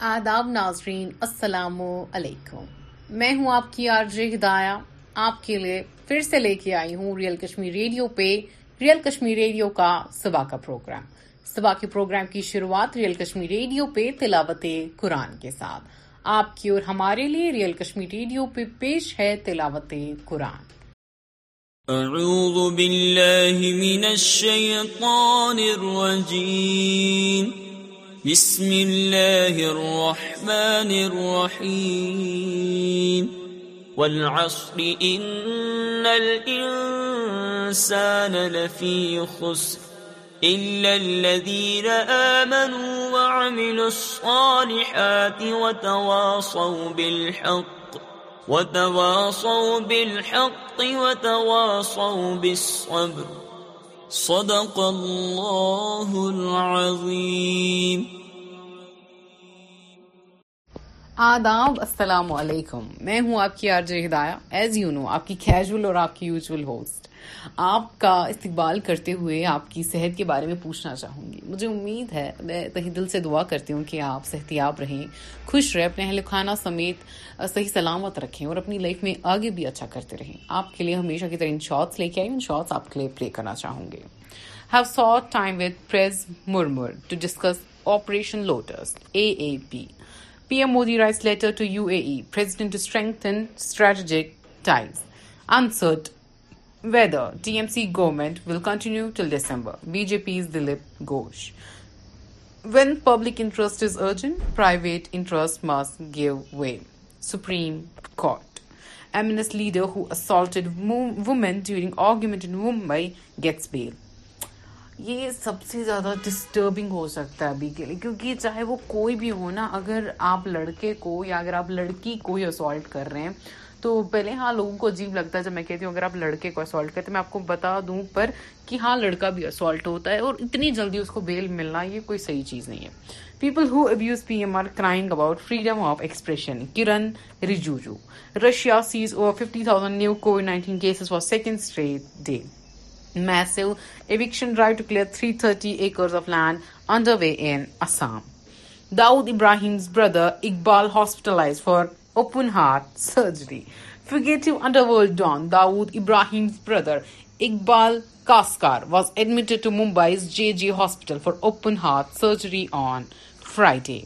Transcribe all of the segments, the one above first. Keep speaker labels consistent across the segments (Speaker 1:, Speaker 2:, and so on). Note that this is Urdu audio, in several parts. Speaker 1: آداب ناظرین السلام علیکم میں ہوں آپ کی آرج ہدایا آپ کے لیے لے کے آئی ہوں ریئل کشمیر ریڈیو پہ ریئل کشمیر ریڈیو کا صبح کا پروگرام صبح کے پروگرام کی شروعات ریئل کشمیر ریڈیو پہ تلاوت قرآن کے ساتھ آپ کی اور ہمارے لیے ریئل کشمیر ریڈیو پہ پیش ہے تلاوت قرآن اعوذ باللہ من الشیطان الرجیم بسم اللہ الرحمن الرحیم والعصر ان الانسان لفی خسر الا الذین آمنوا وعملوا الصالحات وتواصوا بالحق وتواصوا بالحق وتواصوا بالصبر صدق اللہ العظیم آداب السلام علیکم میں ہوں آپ کی RJ Hidaya as you know آپ کی کیجول اور آپ کی یوزول ہوسٹ آپ کا استقبال کرتے ہوئے آپ کی صحت کے بارے میں پوچھنا چاہوں گی مجھے امید ہے میں تہی دل سے دعا کرتی ہوں کہ آپ صحتیاب رہیں خوش رہے اپنے اہل خانہ سمیت صحیح سلامت رکھیں اور اپنی لائف میں آگے بھی اچھا کرتے رہیں آپ کے لیے ہمیشہ کی طرح ان شارٹس لے کے آئے ان شاٹس آپ کے لیے پلے کرنا چاہوں گے ہیو ٹائم پریز مرمر to discuss operation lotus A A P P M Modi writes letter to U A E to strengthen strategic Times insert whether TMC government will continue till December. BJP's Dilip Ghosh. When public interest is urgent, private interest must give way. Supreme Court. Eminent leader who assaulted women during argument in Mumbai gets bail. یہ سب سے زیادہ ڈسٹربنگ ہو سکتا ہے ابھی کے لیے کیونکہ چاہے وہ کوئی بھی ہو نا اگر آپ لڑکے کو یا اگر آپ لڑکی کو ہی اسالٹ کر رہے ہیں تو پہلے ہاں لوگوں کو عجیب لگتا ہے جب میں کہتی ہوں اگر آپ لڑکے کو اسالٹ کرتے میں آپ کو بتا دوں پر کہ ہاں لڑکا بھی اسالٹ ہوتا ہے اور اتنی جلدی اس کو بیل ملنا یہ کوئی صحیح چیز نہیں ہے people who abuse P M are crying about freedom of expression Kiren Rijiju Russia sees over fifty thousand new Covid nineteen cases for second straight day massive eviction drive to clear three thirty acres of land under way in Assam Dawood Ibrahim's brother Iqbal hospitalised for open heart surgery fugitive underworld Dawood Ibrahim brother Iqbal Kaskar to Mumbai J J hospital for open heart surgery on Friday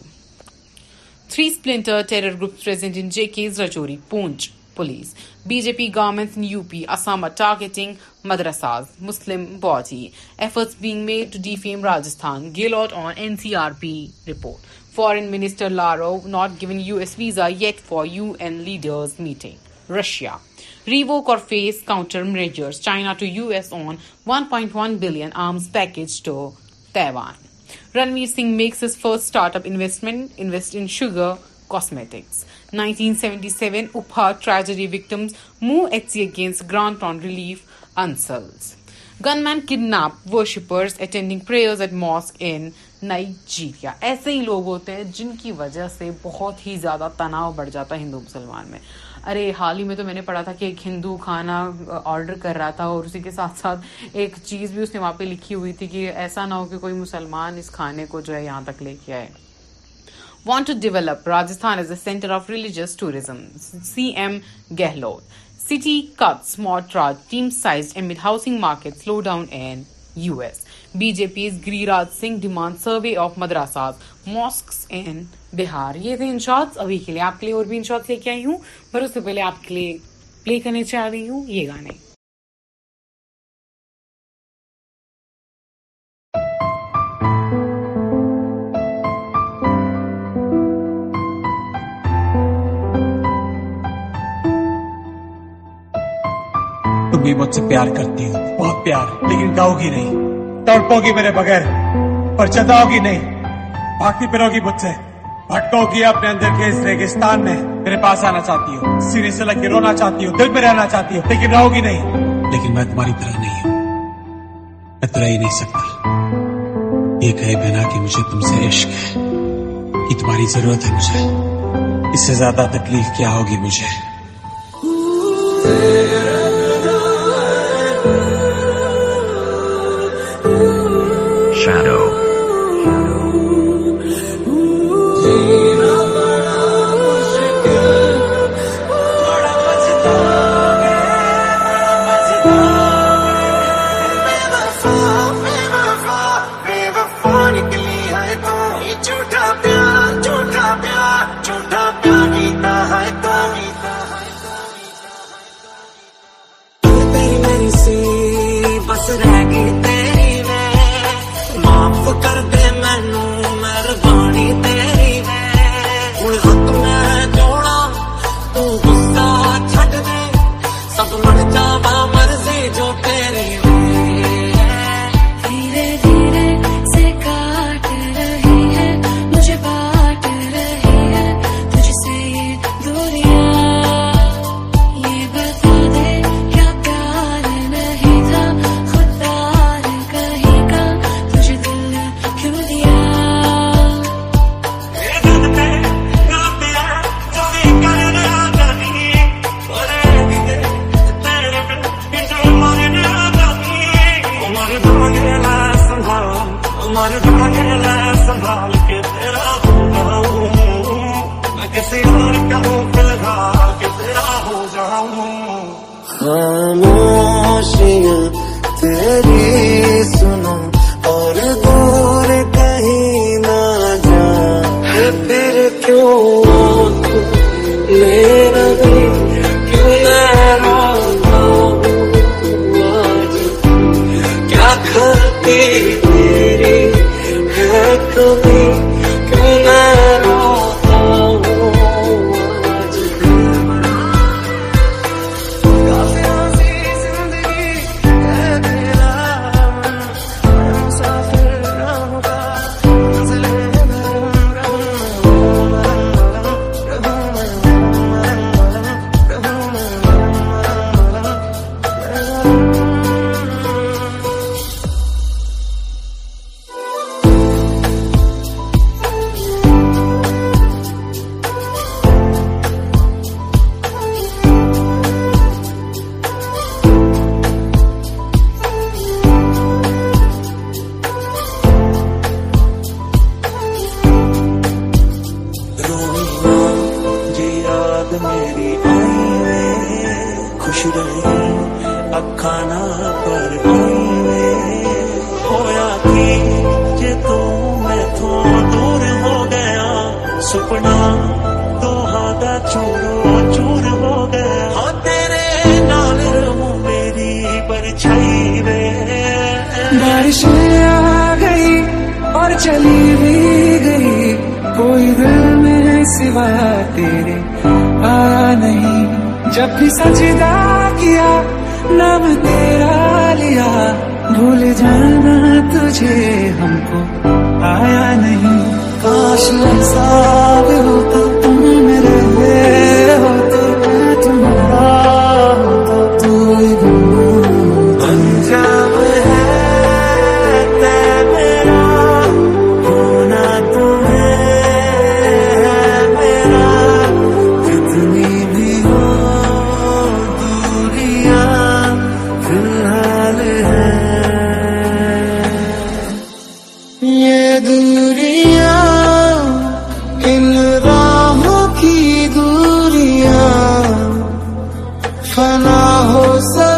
Speaker 1: three splinter terror group in J K Rajouri Poonch police B J P government U P Assam are targeting madrasas Muslim body F made to defame Rajasthan Gehlot on N C R P report Foreign Minister Lavrov not giving US visa yet for UN leaders meeting. Russia. Revoke or face countermeasures. China to US on $1.1 billion arms package to Taiwan. Ranveer Singh makes his first startup investment, invest in Sugar Cosmetics. 1977 Uphaar tragedy victims move HC against grant on relief unsells. Gunman kidnapped worshippers attending prayers at mosque in Nigeria ایسے ہی لوگ ہوتے ہیں جن کی وجہ سے بہت ہی زیادہ تناؤ بڑھ جاتا ہے ہندو مسلمان میں ارے حال ہی میں تو میں نے پڑھا تھا کہ ایک ہندو کھانا آرڈر کر رہا تھا اور اسی کے ساتھ ساتھ ایک چیز بھی اس نے وہاں پہ لکھی ہوئی تھی کہ ایسا نہ ہو کہ کوئی مسلمان اس کھانے کو جو ہے یہاں تک لے کے آئے want to develop Rajasthan as a centre of religious tourism C M Gehlot city cut smart team size housing market slow down U S B J P's Giriraj Singh demand survey of مدراساس Bihar یہ تھے انچارج ابھی کے لیے آپ کے لیے اور بھی انچارج لے کے آئی ہوں پر اس سے پہلے آپ کے لیے پلے کرنے چاہ رہی ہوں یہ گانے
Speaker 2: تم بھی مجھ سے پیار کرتی ہو بہت پیار لیکن گاؤ گی نہیں تڑپو گی میرے بغیر پر چتاؤ گی نہیں بھاگتی پھرو گی مجھ سے بھٹکو گی اپنے اندر کے اس ریگستان میں میرے پاس آنا چاہتی ہو سینے سے لگ کے رونا چاہتی ہو دل میں رہنا چاہتی ہو لیکن رہو گی نہیں لیکن میں تمہاری طرح نہیں ہوں میں تو ہی نہیں سکتا یہ کہے بنا کہ مجھے تم سے عشق ہے کہ تمہاری ضرورت ہے مجھے اس سے زیادہ تکلیف کیا ہوگی مجھے Yeah. شارو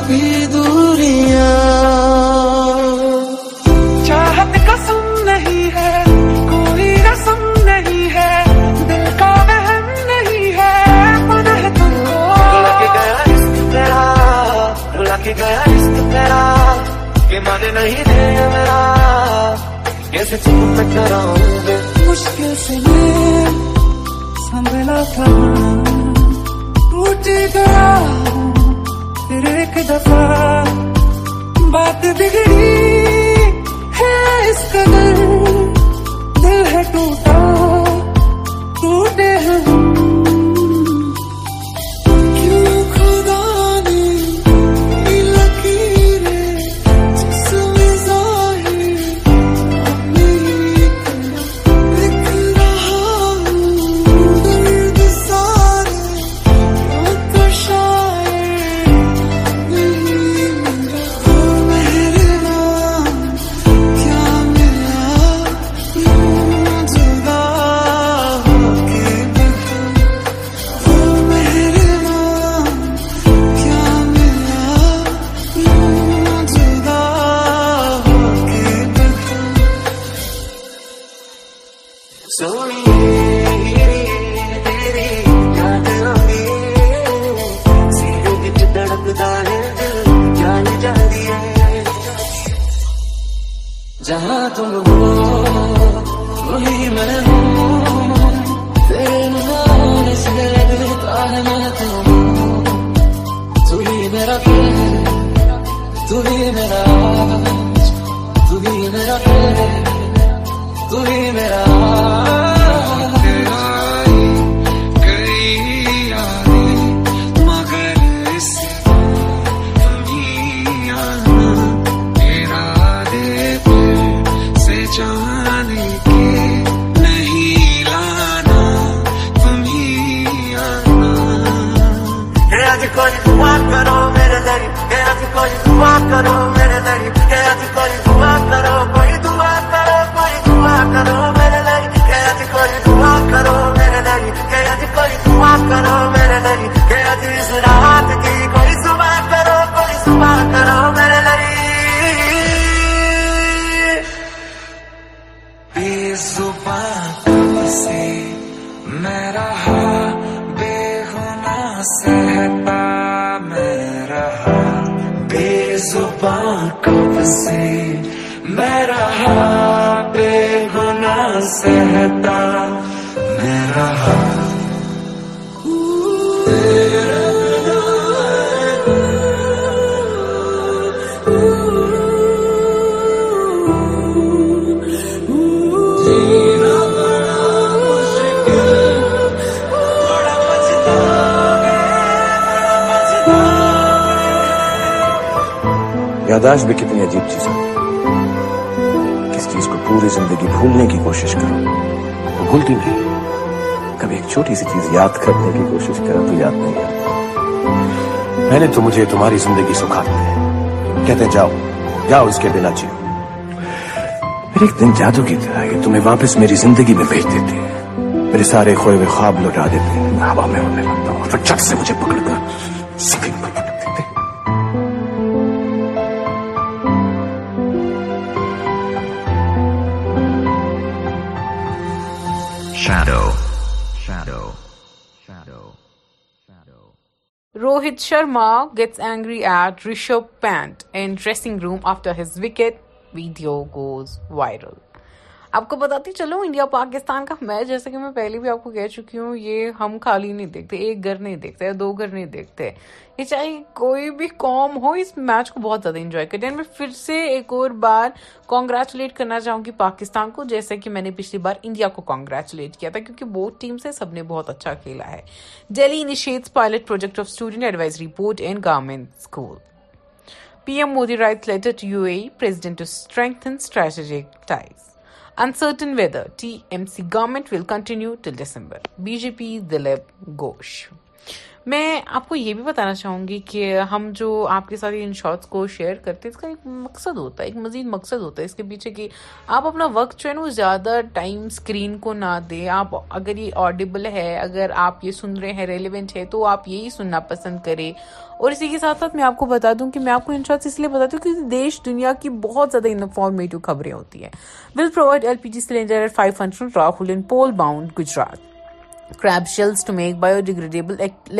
Speaker 3: بھی دوریاں چاہت قسم نہیں ہے کوئی رسم نہیں ہے دل کا وہم نہیں ہے تم
Speaker 4: کو گیا کہ استرا گیا گئی تیرا کہ من نہیں دے میرا کیسے دی میسر
Speaker 3: مشکل سے بھی میرا ہی میرا تو ہی میرا
Speaker 2: برداشت بھی کتنی عجیب چیز ہے کس چیز کو پوری زندگی بھولنے کی کوشش کرو وہ بھولتی نہیں کبھی ایک چھوٹی سی چیز یاد کرنے کی کوشش کرو تو یاد نہیں آتی میں نے تو مجھے تمہاری زندگی سکھا دی ہے کہتے جاؤ جاؤ اس کے بنا جی پھر ایک دن جادو کی طرح یہ تمہیں واپس میری زندگی میں بھیج دیتے ہیں میرے سارے خوئے ہوئے خواب لوٹا دیتے ہیں ہوا میں ہونے لگتا ہوں پھر چٹ سے مجھے پکڑ کر سکھیں پکڑ
Speaker 1: Rohit Sharma gets angry at Rishabh Pant in dressing room after his wicket. Video goes viral. آپ کو بتاتی چلو انڈیا پاکستان کا میچ جیسے کہ میں پہلے بھی آپ کو کہہ چکی ہوں یہ ہم خالی نہیں دیکھتے ایک گھر نہیں دیکھتے دو گھر نہیں دیکھتے یہ چاہے کوئی بھی قوم ہو اس میچ کو بہت زیادہ انجوائے کرتے ہیں میں پھر سے ایک اور بار کانگریچولیٹ کرنا چاہوں گی پاکستان کو جیسے کہ میں نے پچھلی بار انڈیا کو کانگریچولیٹ کیا تھا کیونکہ بہت ٹیم سے سب نے بہت اچھا کھیلا ہے daily initiates pilot project of student advisory board and government school P M Modi write letter to to U A strengthen strategic ties uncertain whether T M C government will continue till December B J P Dilip Ghosh میں آپ کو یہ بھی بتانا چاہوں گی کہ ہم جو آپ کے ساتھ ان شارٹس کو شیئر کرتے اس کا ایک مقصد ہوتا ہے ایک مزید مقصد ہوتا ہے اس کے پیچھے کہ آپ اپنا وقت جو ہے نا وہ زیادہ ٹائم اسکرین کو نہ دیں آپ اگر یہ آڈیبل ہے اگر آپ یہ سن رہے ہیں ریلیونٹ ہے تو آپ یہی سننا پسند کریں اور اسی کے ساتھ ساتھ میں آپ کو بتا دوں کہ میں آپ کو ان شارٹس اس لیے بتاتی ہوں کیونکہ دیش دنیا کی بہت زیادہ انفارمیٹیو خبریں ہوتی ہیں will provide L P G cylinder at five hundred Rahul in poll bound Gujarat crab shells to make biodegradable electrolyte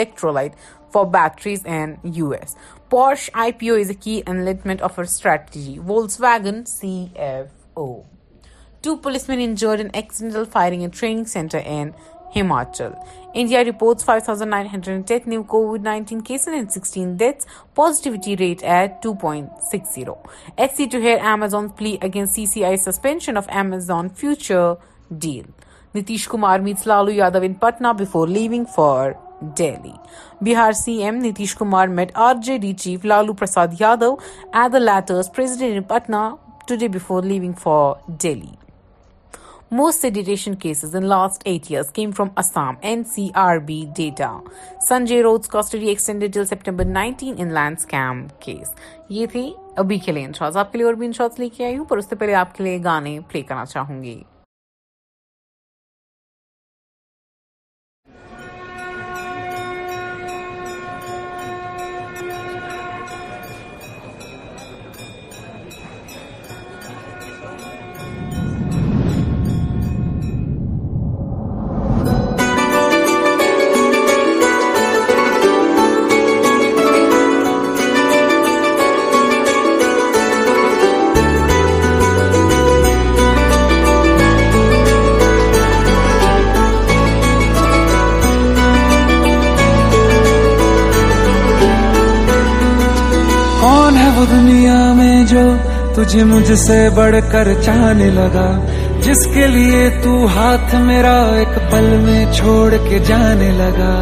Speaker 1: light for batteries N U S Porsche I P اوزمنٹ of strategy Volkswagen C F O two policemen and accidental firing and training centre in Himachal India reports five thousand nine hundred کومیزون plea against C C I suspension of Amazon future deal Kumar meets Lalu Yadav in Patna before Delhi Bihar C M Nitish Kumar meet R J D chief Lalu Prasad Yadav at the litter leaving for Delhi موسٹنس eight years came from Assam road custody extended September یہ تھے ابھی کے لیے اور بھی آئی پر اس سے پہلے آپ کے لیے گانے پلے کرنا چاہوں گی
Speaker 5: تجھے مجھ سے بڑھ کر چاہنے لگا جس کے لیے تو ہاتھ میرا ایک پل میں چھوڑ کے جانے لگا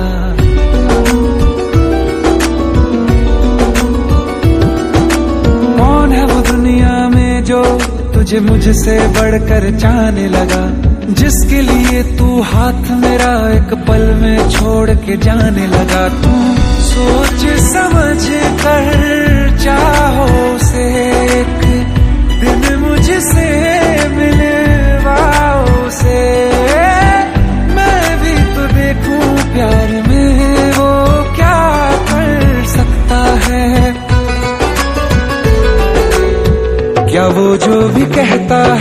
Speaker 5: کون ہے وہ دنیا میں جو تجھے مجھ سے بڑھ کر چاہنے لگا جس کے لیے تو ہاتھ میرا ایک پل میں چھوڑ کے جانے لگا تو سوچ سمجھ کر چاہو سے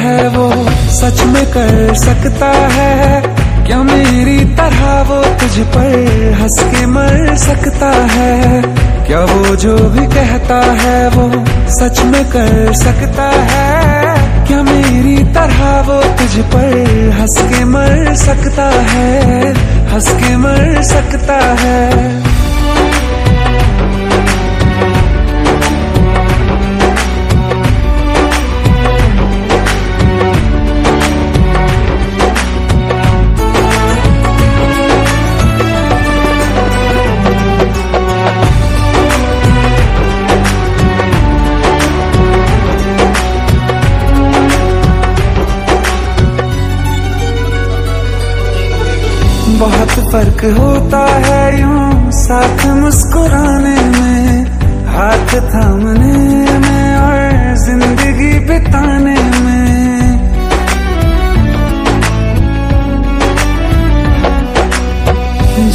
Speaker 5: ہے وہ سچ میں کر سکتا ہے کیا میری طرح وہ تجھ پر ہنس کے مر سکتا ہے کیا وہ جو بھی کہتا ہے وہ سچ میں کر سکتا ہے کیا میری طرح وہ تجھ پر ہنس کے مر سکتا ہے ہنس کے مر سکتا ہے فرق ہوتا ہے یوں ساتھ مسکرانے میں ہاتھ تھامنے میں اور زندگی بتانے میں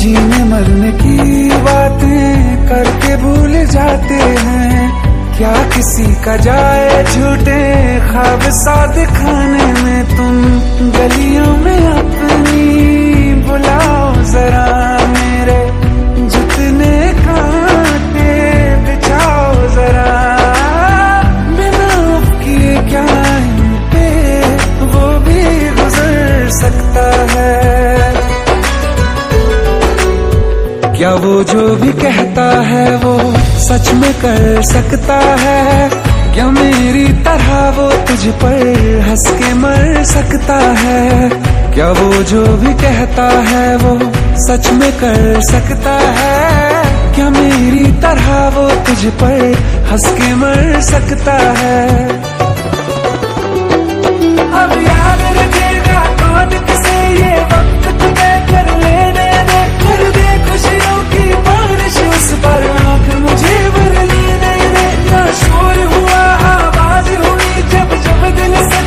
Speaker 5: جینے مرنے کی باتیں کر کے بھول جاتے ہیں کیا کسی کا جائے جھوٹے خواب سا دکھانے میں تو سکتا ہے کیا میری طرح وہ تجھ پر ہنس کے مر سکتا ہے کیا وہ جو بھی کہتا ہے وہ سچ میں کر سکتا ہے کیا میری طرح وہ تجھ پر ہنس کے یہ خوشیوں کی مشہور ہوا آواز ہوئی جب جب دل سے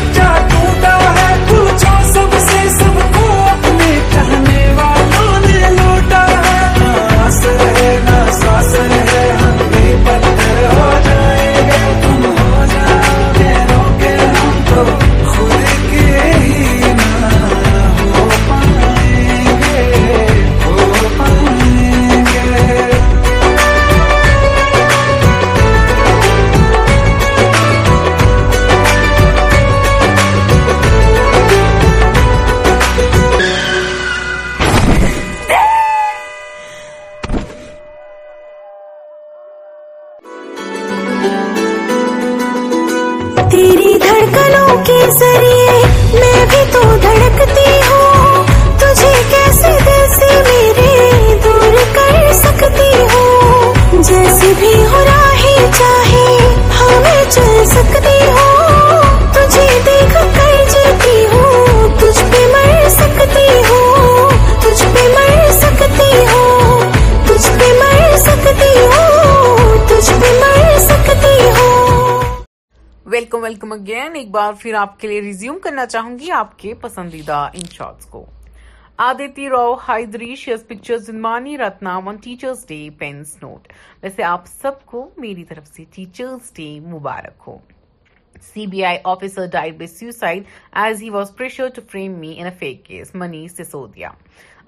Speaker 1: ایک بار پھر آپ کے لیے ریزیوم کرنا چاہوں گی آپ کے پسندیدہ ان کو آدت رتنا one teachers day pens note ویسے آپ سب کو میری طرف سے ٹیچرز ڈے مبارک ہو سی بی آئی آفیسر ڈائبی said as he was case Manish Sisodia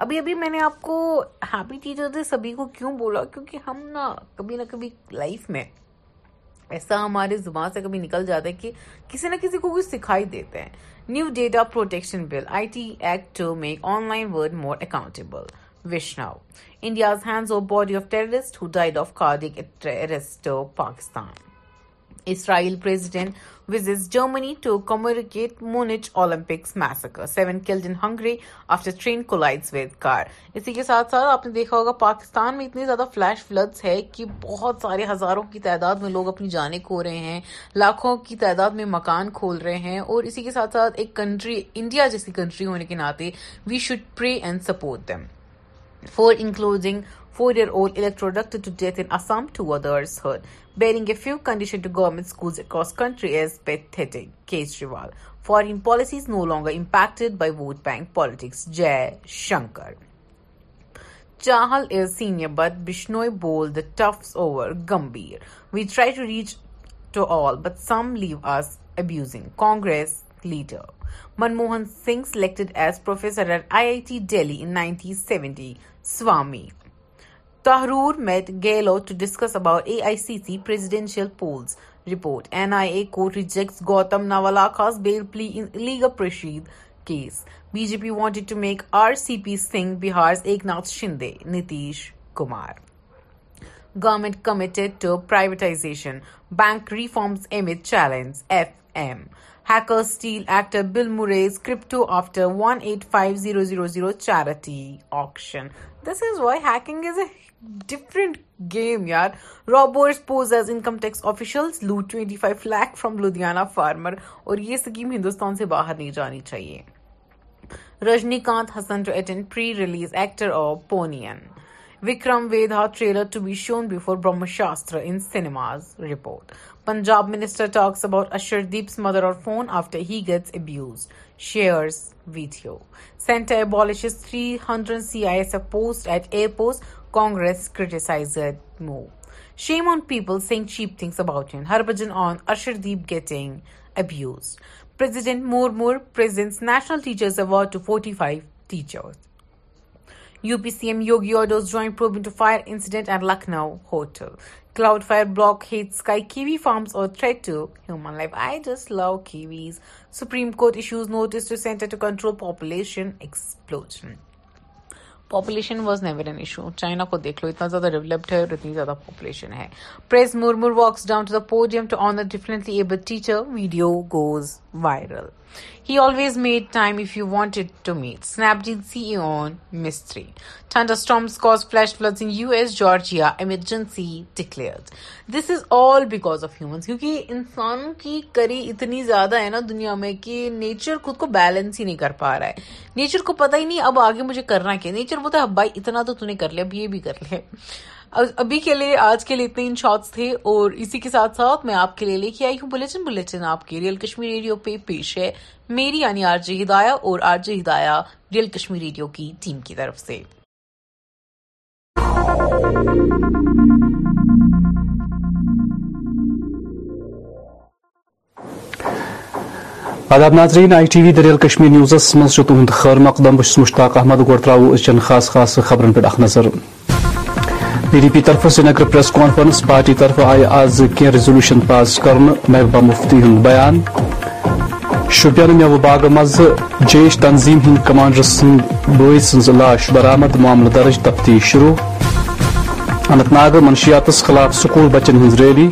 Speaker 1: ابھی ابھی میں نے آپ کو ہیپی ٹیچر کیوں کیونکہ ہم نا کبھی نہ کبھی لائف میں ایسا ہمارے زبان سے کبھی نکل جاتا ہے کہ کسی نہ کسی کو کچھ سکھائی دیتے ہیں new data protection bill I T act to make online world more accountable Vishnu India's hands off body of terrorist who died of cardiac terrorist Pakistan Israel president visits Germany to commemorate Munich Olympics massacre. Seven killed in Hungary after train collides with car. Pakistan اتنی زیادہ فلیش فلڈز ہے کہ بہت سارے ہزاروں کی تعداد میں لوگ اپنی جانے کھو رہے ہیں لاکھوں کی تعداد میں مکان کھول رہے ہیں اور اسی کے ساتھ ایک کنٹری انڈیا جیسی کنٹری ہونے کے ناطے we should pray and support four انکلوزنگ فار یئر اون ایلیکٹروڈکٹ ٹو ڈیٹ این اسم to address a few condition to government across country is pathetic Kejriwal foreign policies no longer impacted by vote bank politics Jaishankar Chahal senior but Bishnoi bowl the tough over Gambhir we try to reach to all but some لیو ایس abusing Congress leader Manmohan Singh selected as professor Tharoor meet گیلو to discuss about A I C C پرشیل police report at rejects Gautam Navlakha's bail B J P wanted to make R C P Singh Bihar Eknath Shinde Nitish Kumar government committed to privatisation bank reforms N it challenge F M hacker بل مریز کرائٹی ڈفرنٹ گیم یار robbers pose as income tax love twenty five flake from Ludhiana farmer اور یہ سکیم ہندوستان سے باہر نہیں جانی چاہیے Rajinikanth Haasan to attend pre release actor of Vikram Vedha trailer to be shown before Brahmastra in cinemas report Punjab minister talks about Deep's mother اور phone after he gets abuse share video abolishes three hundred C I S F post eight year post Congress criticized that move. Shame on people saying cheap things about him. Harbhajan on Arshadeep getting abused. President Murmur presents National Teachers Award to 45 teachers. UP CM Yogi orders joint probe into fire incident at Lucknow hotel. Cloud fire blockades sky kiwi farms or threat to human life. I just love kiwis. Supreme Court issues notice to center to control population explosion. Population was never an issue China کو دیکھ لو اتنا زیادہ ڈیولپڈ ہے اور اتنی زیادہ پاپولیشن ہے press مورمور walks down to the podium to on the differently able teacher video goes viral he always made time if you wanted to meet snap Jain C E on mystery thunderstorms cause flash flood in U S Georgia emergency declared this is all because of humans کیونکہ انسانوں کی کری اتنی زیادہ ہے نا دنیا میں کہ نیچر خود کو بیلنس ہی نہیں کر پا رہا ہے نیچر کو پتہ ہی نہیں اب آگے مجھے کرنا کیا نیچر بھائی اتنا تو تھی کر لیا اب یہ بھی کر لیا ابھی کے لیے آج کے لیے اتنے ان شارٹس تھے اور اسی کے ساتھ ساتھ میں آپ کے لیے لے کے آئی ہوں آپ کے ریئل کشمیر ریڈیو پہ پیش ہے میری یعنی آر جے ہدایا اور R J real Kashmir radio کی ٹیم کی طرف سے
Speaker 6: آداب ناظرین آئی ٹی وی دریل کشمیر نیوزس مز تہد خیر مقدم بس مشتاق احمد گو ترو چن خاص خاص خبر پھ نظر پی ڈی پی طرف Srinagar press conference party طرف آئی کی کیزلیوشن پاس کرن محبوبہ مفتی ہند بیان شوپین میو باغ مز جیش تنظیم ہند کمانڈر سند بوئی سز لاش برامد معاملہ درج تفتیش شروع انت ناگ منشیاتس خلاف سکول بچن ہز ریلی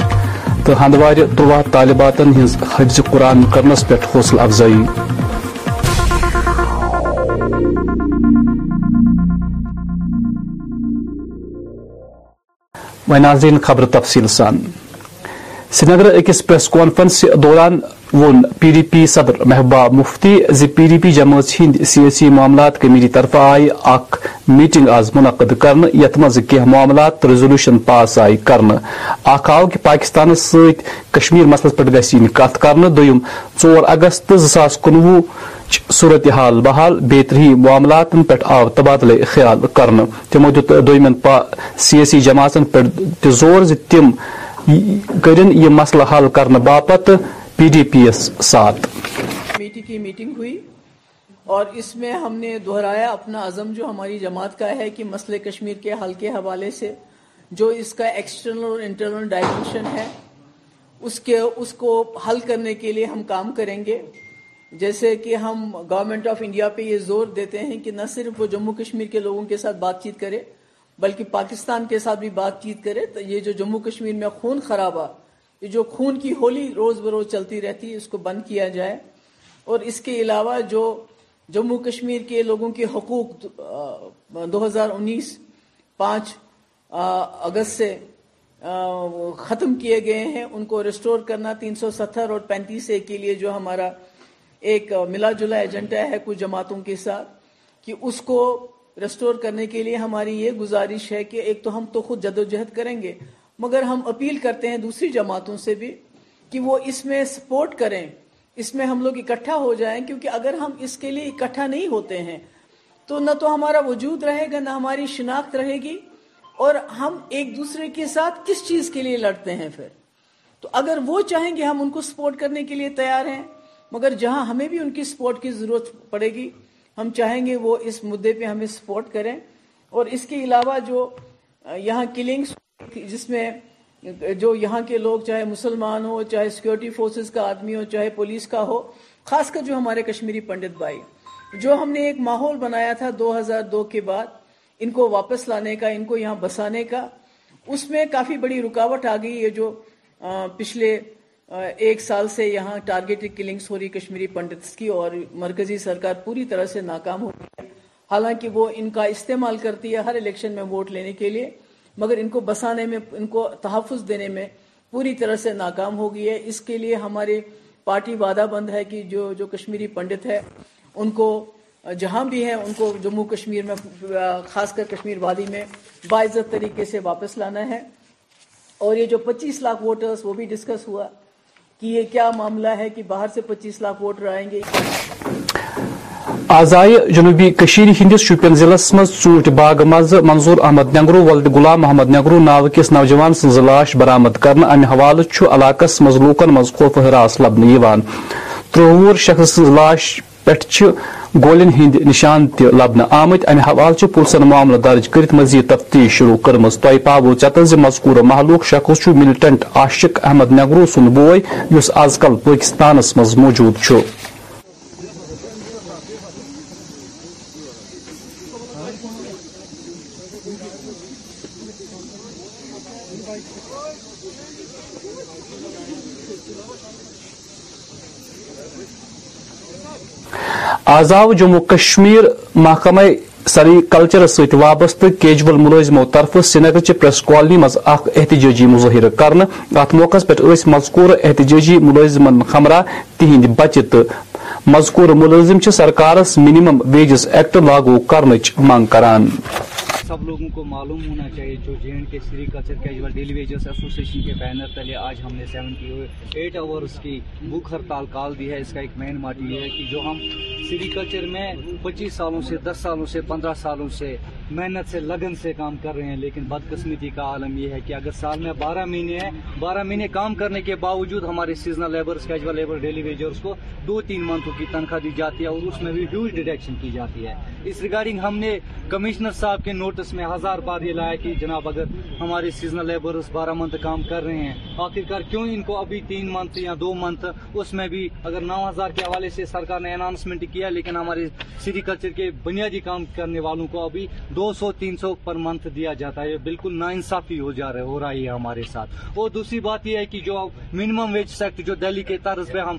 Speaker 6: تو ہندوار تروہ طالبات ہز حفظ قرآن کرنس پہ حوصلہ افزائی وناظرین خبر تفصیل سان سری نگر اکس پریس کانفرنس دوران وون پی ڈی پی صدر محبوبہ مفتی زی پی ڈی پی جماعت ہند سیاسی معاملات کمیٹی طرف آئی اخ میٹنگ آز منعقد یت مز کی معاملات ریزولوشن پاس آئی کرنے اخ آو کہ پاکستان کشمیر مسلس پہ کت کر دم ٹور اگست زاس کنوہ صورت حال بحال بی معاملات پہ آو تبادلہ خیال کرنے تمو سیاسی جماعتن پہ زور تم کرن یہ مسئلہ حل کرنے باپت پی ڈی پی ایس
Speaker 7: ساتھ کمیٹی کی میٹنگ ہوئی اور اس میں ہم نے دہرایا اپنا عزم جو ہماری جماعت کا ہے کہ مسئلہ کشمیر کے حل کے حوالے سے جو اس کا ایکسٹرنل اور انٹرنل ڈائیونشن ہے اس کو حل کرنے کے لیے ہم کام کریں گے جیسے کہ ہم گورنمنٹ آف انڈیا پہ یہ زور دیتے ہیں کہ نہ صرف وہ جموں کشمیر کے لوگوں کے ساتھ بات چیت کرے بلکہ پاکستان کے ساتھ بھی بات چیت کرے تو یہ جو جموں کشمیر میں خون یہ جو خون کی ہولی روز بروز چلتی رہتی ہے اس کو بند کیا جائے اور اس کے علاوہ جو جموں کشمیر کے لوگوں کے حقوق دو ہزار انیس پانچ اگست سے ختم کیے گئے ہیں ان کو ریسٹور کرنا تین سو ستر اور پینتیس کے لیے جو ہمارا ایک ملا جلا ایجنڈا ہے کچھ جماعتوں کے ساتھ کہ اس کو ریسٹور کرنے کے لیے ہماری یہ گزارش ہے کہ ایک تو ہم تو خود جد و جہد کریں گے مگر ہم اپیل کرتے ہیں دوسری جماعتوں سے بھی کہ وہ اس میں سپورٹ کریں اس میں ہم لوگ اکٹھا ہو جائیں کیونکہ اگر ہم اس کے لیے اکٹھا نہیں ہوتے ہیں تو نہ تو ہمارا وجود رہے گا نہ ہماری شناخت رہے گی اور ہم ایک دوسرے کے ساتھ کس چیز کے لیے لڑتے ہیں پھر تو اگر وہ چاہیں گے ہم ان کو سپورٹ کرنے کے لیے تیار ہیں مگر جہاں ہمیں بھی ان کی سپورٹ کی ضرورت پڑے گی ہم چاہیں گے وہ اس مدعے پہ ہمیں سپورٹ کریں اور اس کے علاوہ جو یہاں کلنگس جس میں جو یہاں کے لوگ چاہے مسلمان ہو چاہے سیکیورٹی فورسز کا آدمی ہو چاہے پولیس کا ہو خاص کر جو ہمارے کشمیری پنڈت بھائی جو ہم نے ایک ماحول بنایا تھا دو ہزار دو کے بعد ان کو واپس لانے کا ان کو یہاں بسانے کا اس میں کافی بڑی رکاوٹ آ گئی یہ جو پچھلے ایک سال سے یہاں ٹارگیٹ کلنگز ہو رہی کشمیری پنڈت کی اور مرکزی سرکار پوری طرح سے ناکام ہو گئی ہے حالانکہ وہ ان کا استعمال کرتی ہے ہر الیکشن میں ووٹ لینے کے لیے مگر ان کو بسانے میں ان کو تحفظ دینے میں پوری طرح سے ناکام ہو گئی ہے اس کے لیے ہماری پارٹی وعدہ بند ہے کہ جو جو کشمیری پنڈت ہے ان کو جہاں بھی ہیں ان کو جموں کشمیر میں خاص کر کشمیر وادی میں باعزت طریقے سے واپس لانا ہے اور یہ جو پچیس لاکھ ووٹرز وہ بھی ڈسکس ہوا کہ یہ کیا معاملہ ہے کہ باہر سے پچیس
Speaker 6: لاکھ ووٹر آئیں گے آزائ جنوبی کشیر ہندس شوپین ضلع مز ٹوٹ باغ مز منظور احمد نگرو ولد غلام محمد نگرو ناو کس نوجوان سن لاش برامد کرنا امہ حوالہ چھ علاقس مز لوکن مز خوف ہراس لبن تروور شخص سن لاش گولین گولیند نشان تہ لبنہ آمت امہ حوالہ پوسن معاملہ درج کرت مزید تفتیش شروع کرم تاو چتر زی مذکورہ محلوق شخص ملٹنٹ عاشق احمد نگرو بوے اس آز کل پاکستانس من موجود آز آ جموں کشمیر محکمہ سری سریکلچرس ست وابستہ کیجول ملزموں طرف سری چہ پریس کالونی مز اخ احتجاجی مظاہرہ کرنے ات موقع پیٹ مذکور احتجاجی ملزمن خمرہ تہند بچہ تو مذکور ملزم سے سرکارس منیمم ویجز ایکٹ لاگو کرنچ مانگ کران سب لوگوں کو معلوم ہونا چاہیے جو J and K sericulture casual daily wagers association کے بینر تلے آج ہم نے ایٹ آور کی بھوک ہڑتال کال دی ہے اس کا ایک مین مار یہ ہے کہ جو ہم سری کلچر میں پچیس سالوں سے دس سالوں سے پندرہ سالوں سے محنت سے لگن سے کام کر رہے ہیں لیکن بدقسمتی کا عالم یہ ہے کہ اگر سال میں بارہ مہینے ہیں بارہ مہینے کام کرنے کے باوجود ہمارے سیزنل لیبر ڈیلی ویجرس کو دو تین منتھوں کی تنخواہ دی جاتی ہے اور اس میں بھی ہیوج ڈیڈکشن کی جاتی ہے اس ریگارڈنگ ہم نے کمشنر صاحب کے نوٹ میں ہزار بار یہ کہ جناب اگر ہمارے سیزنل لیبرز بارہ منتھ کام کر رہے ہیں آخرکار دو منتھ اس میں بھی اگر نو ہزار کے حوالے سے سرکار نے کیا لیکن ہمارے سیری کلچر کے بنیادی کام کرنے والوں کو ابھی دو سو تین سو پر منتھ دیا جاتا ہے بالکل جا رہا ہو رہی ہے ہمارے ساتھ اور دوسری بات یہ ہے کہ جو منیمم ویج سیکٹ جو دہلی کے طرز پہ ہم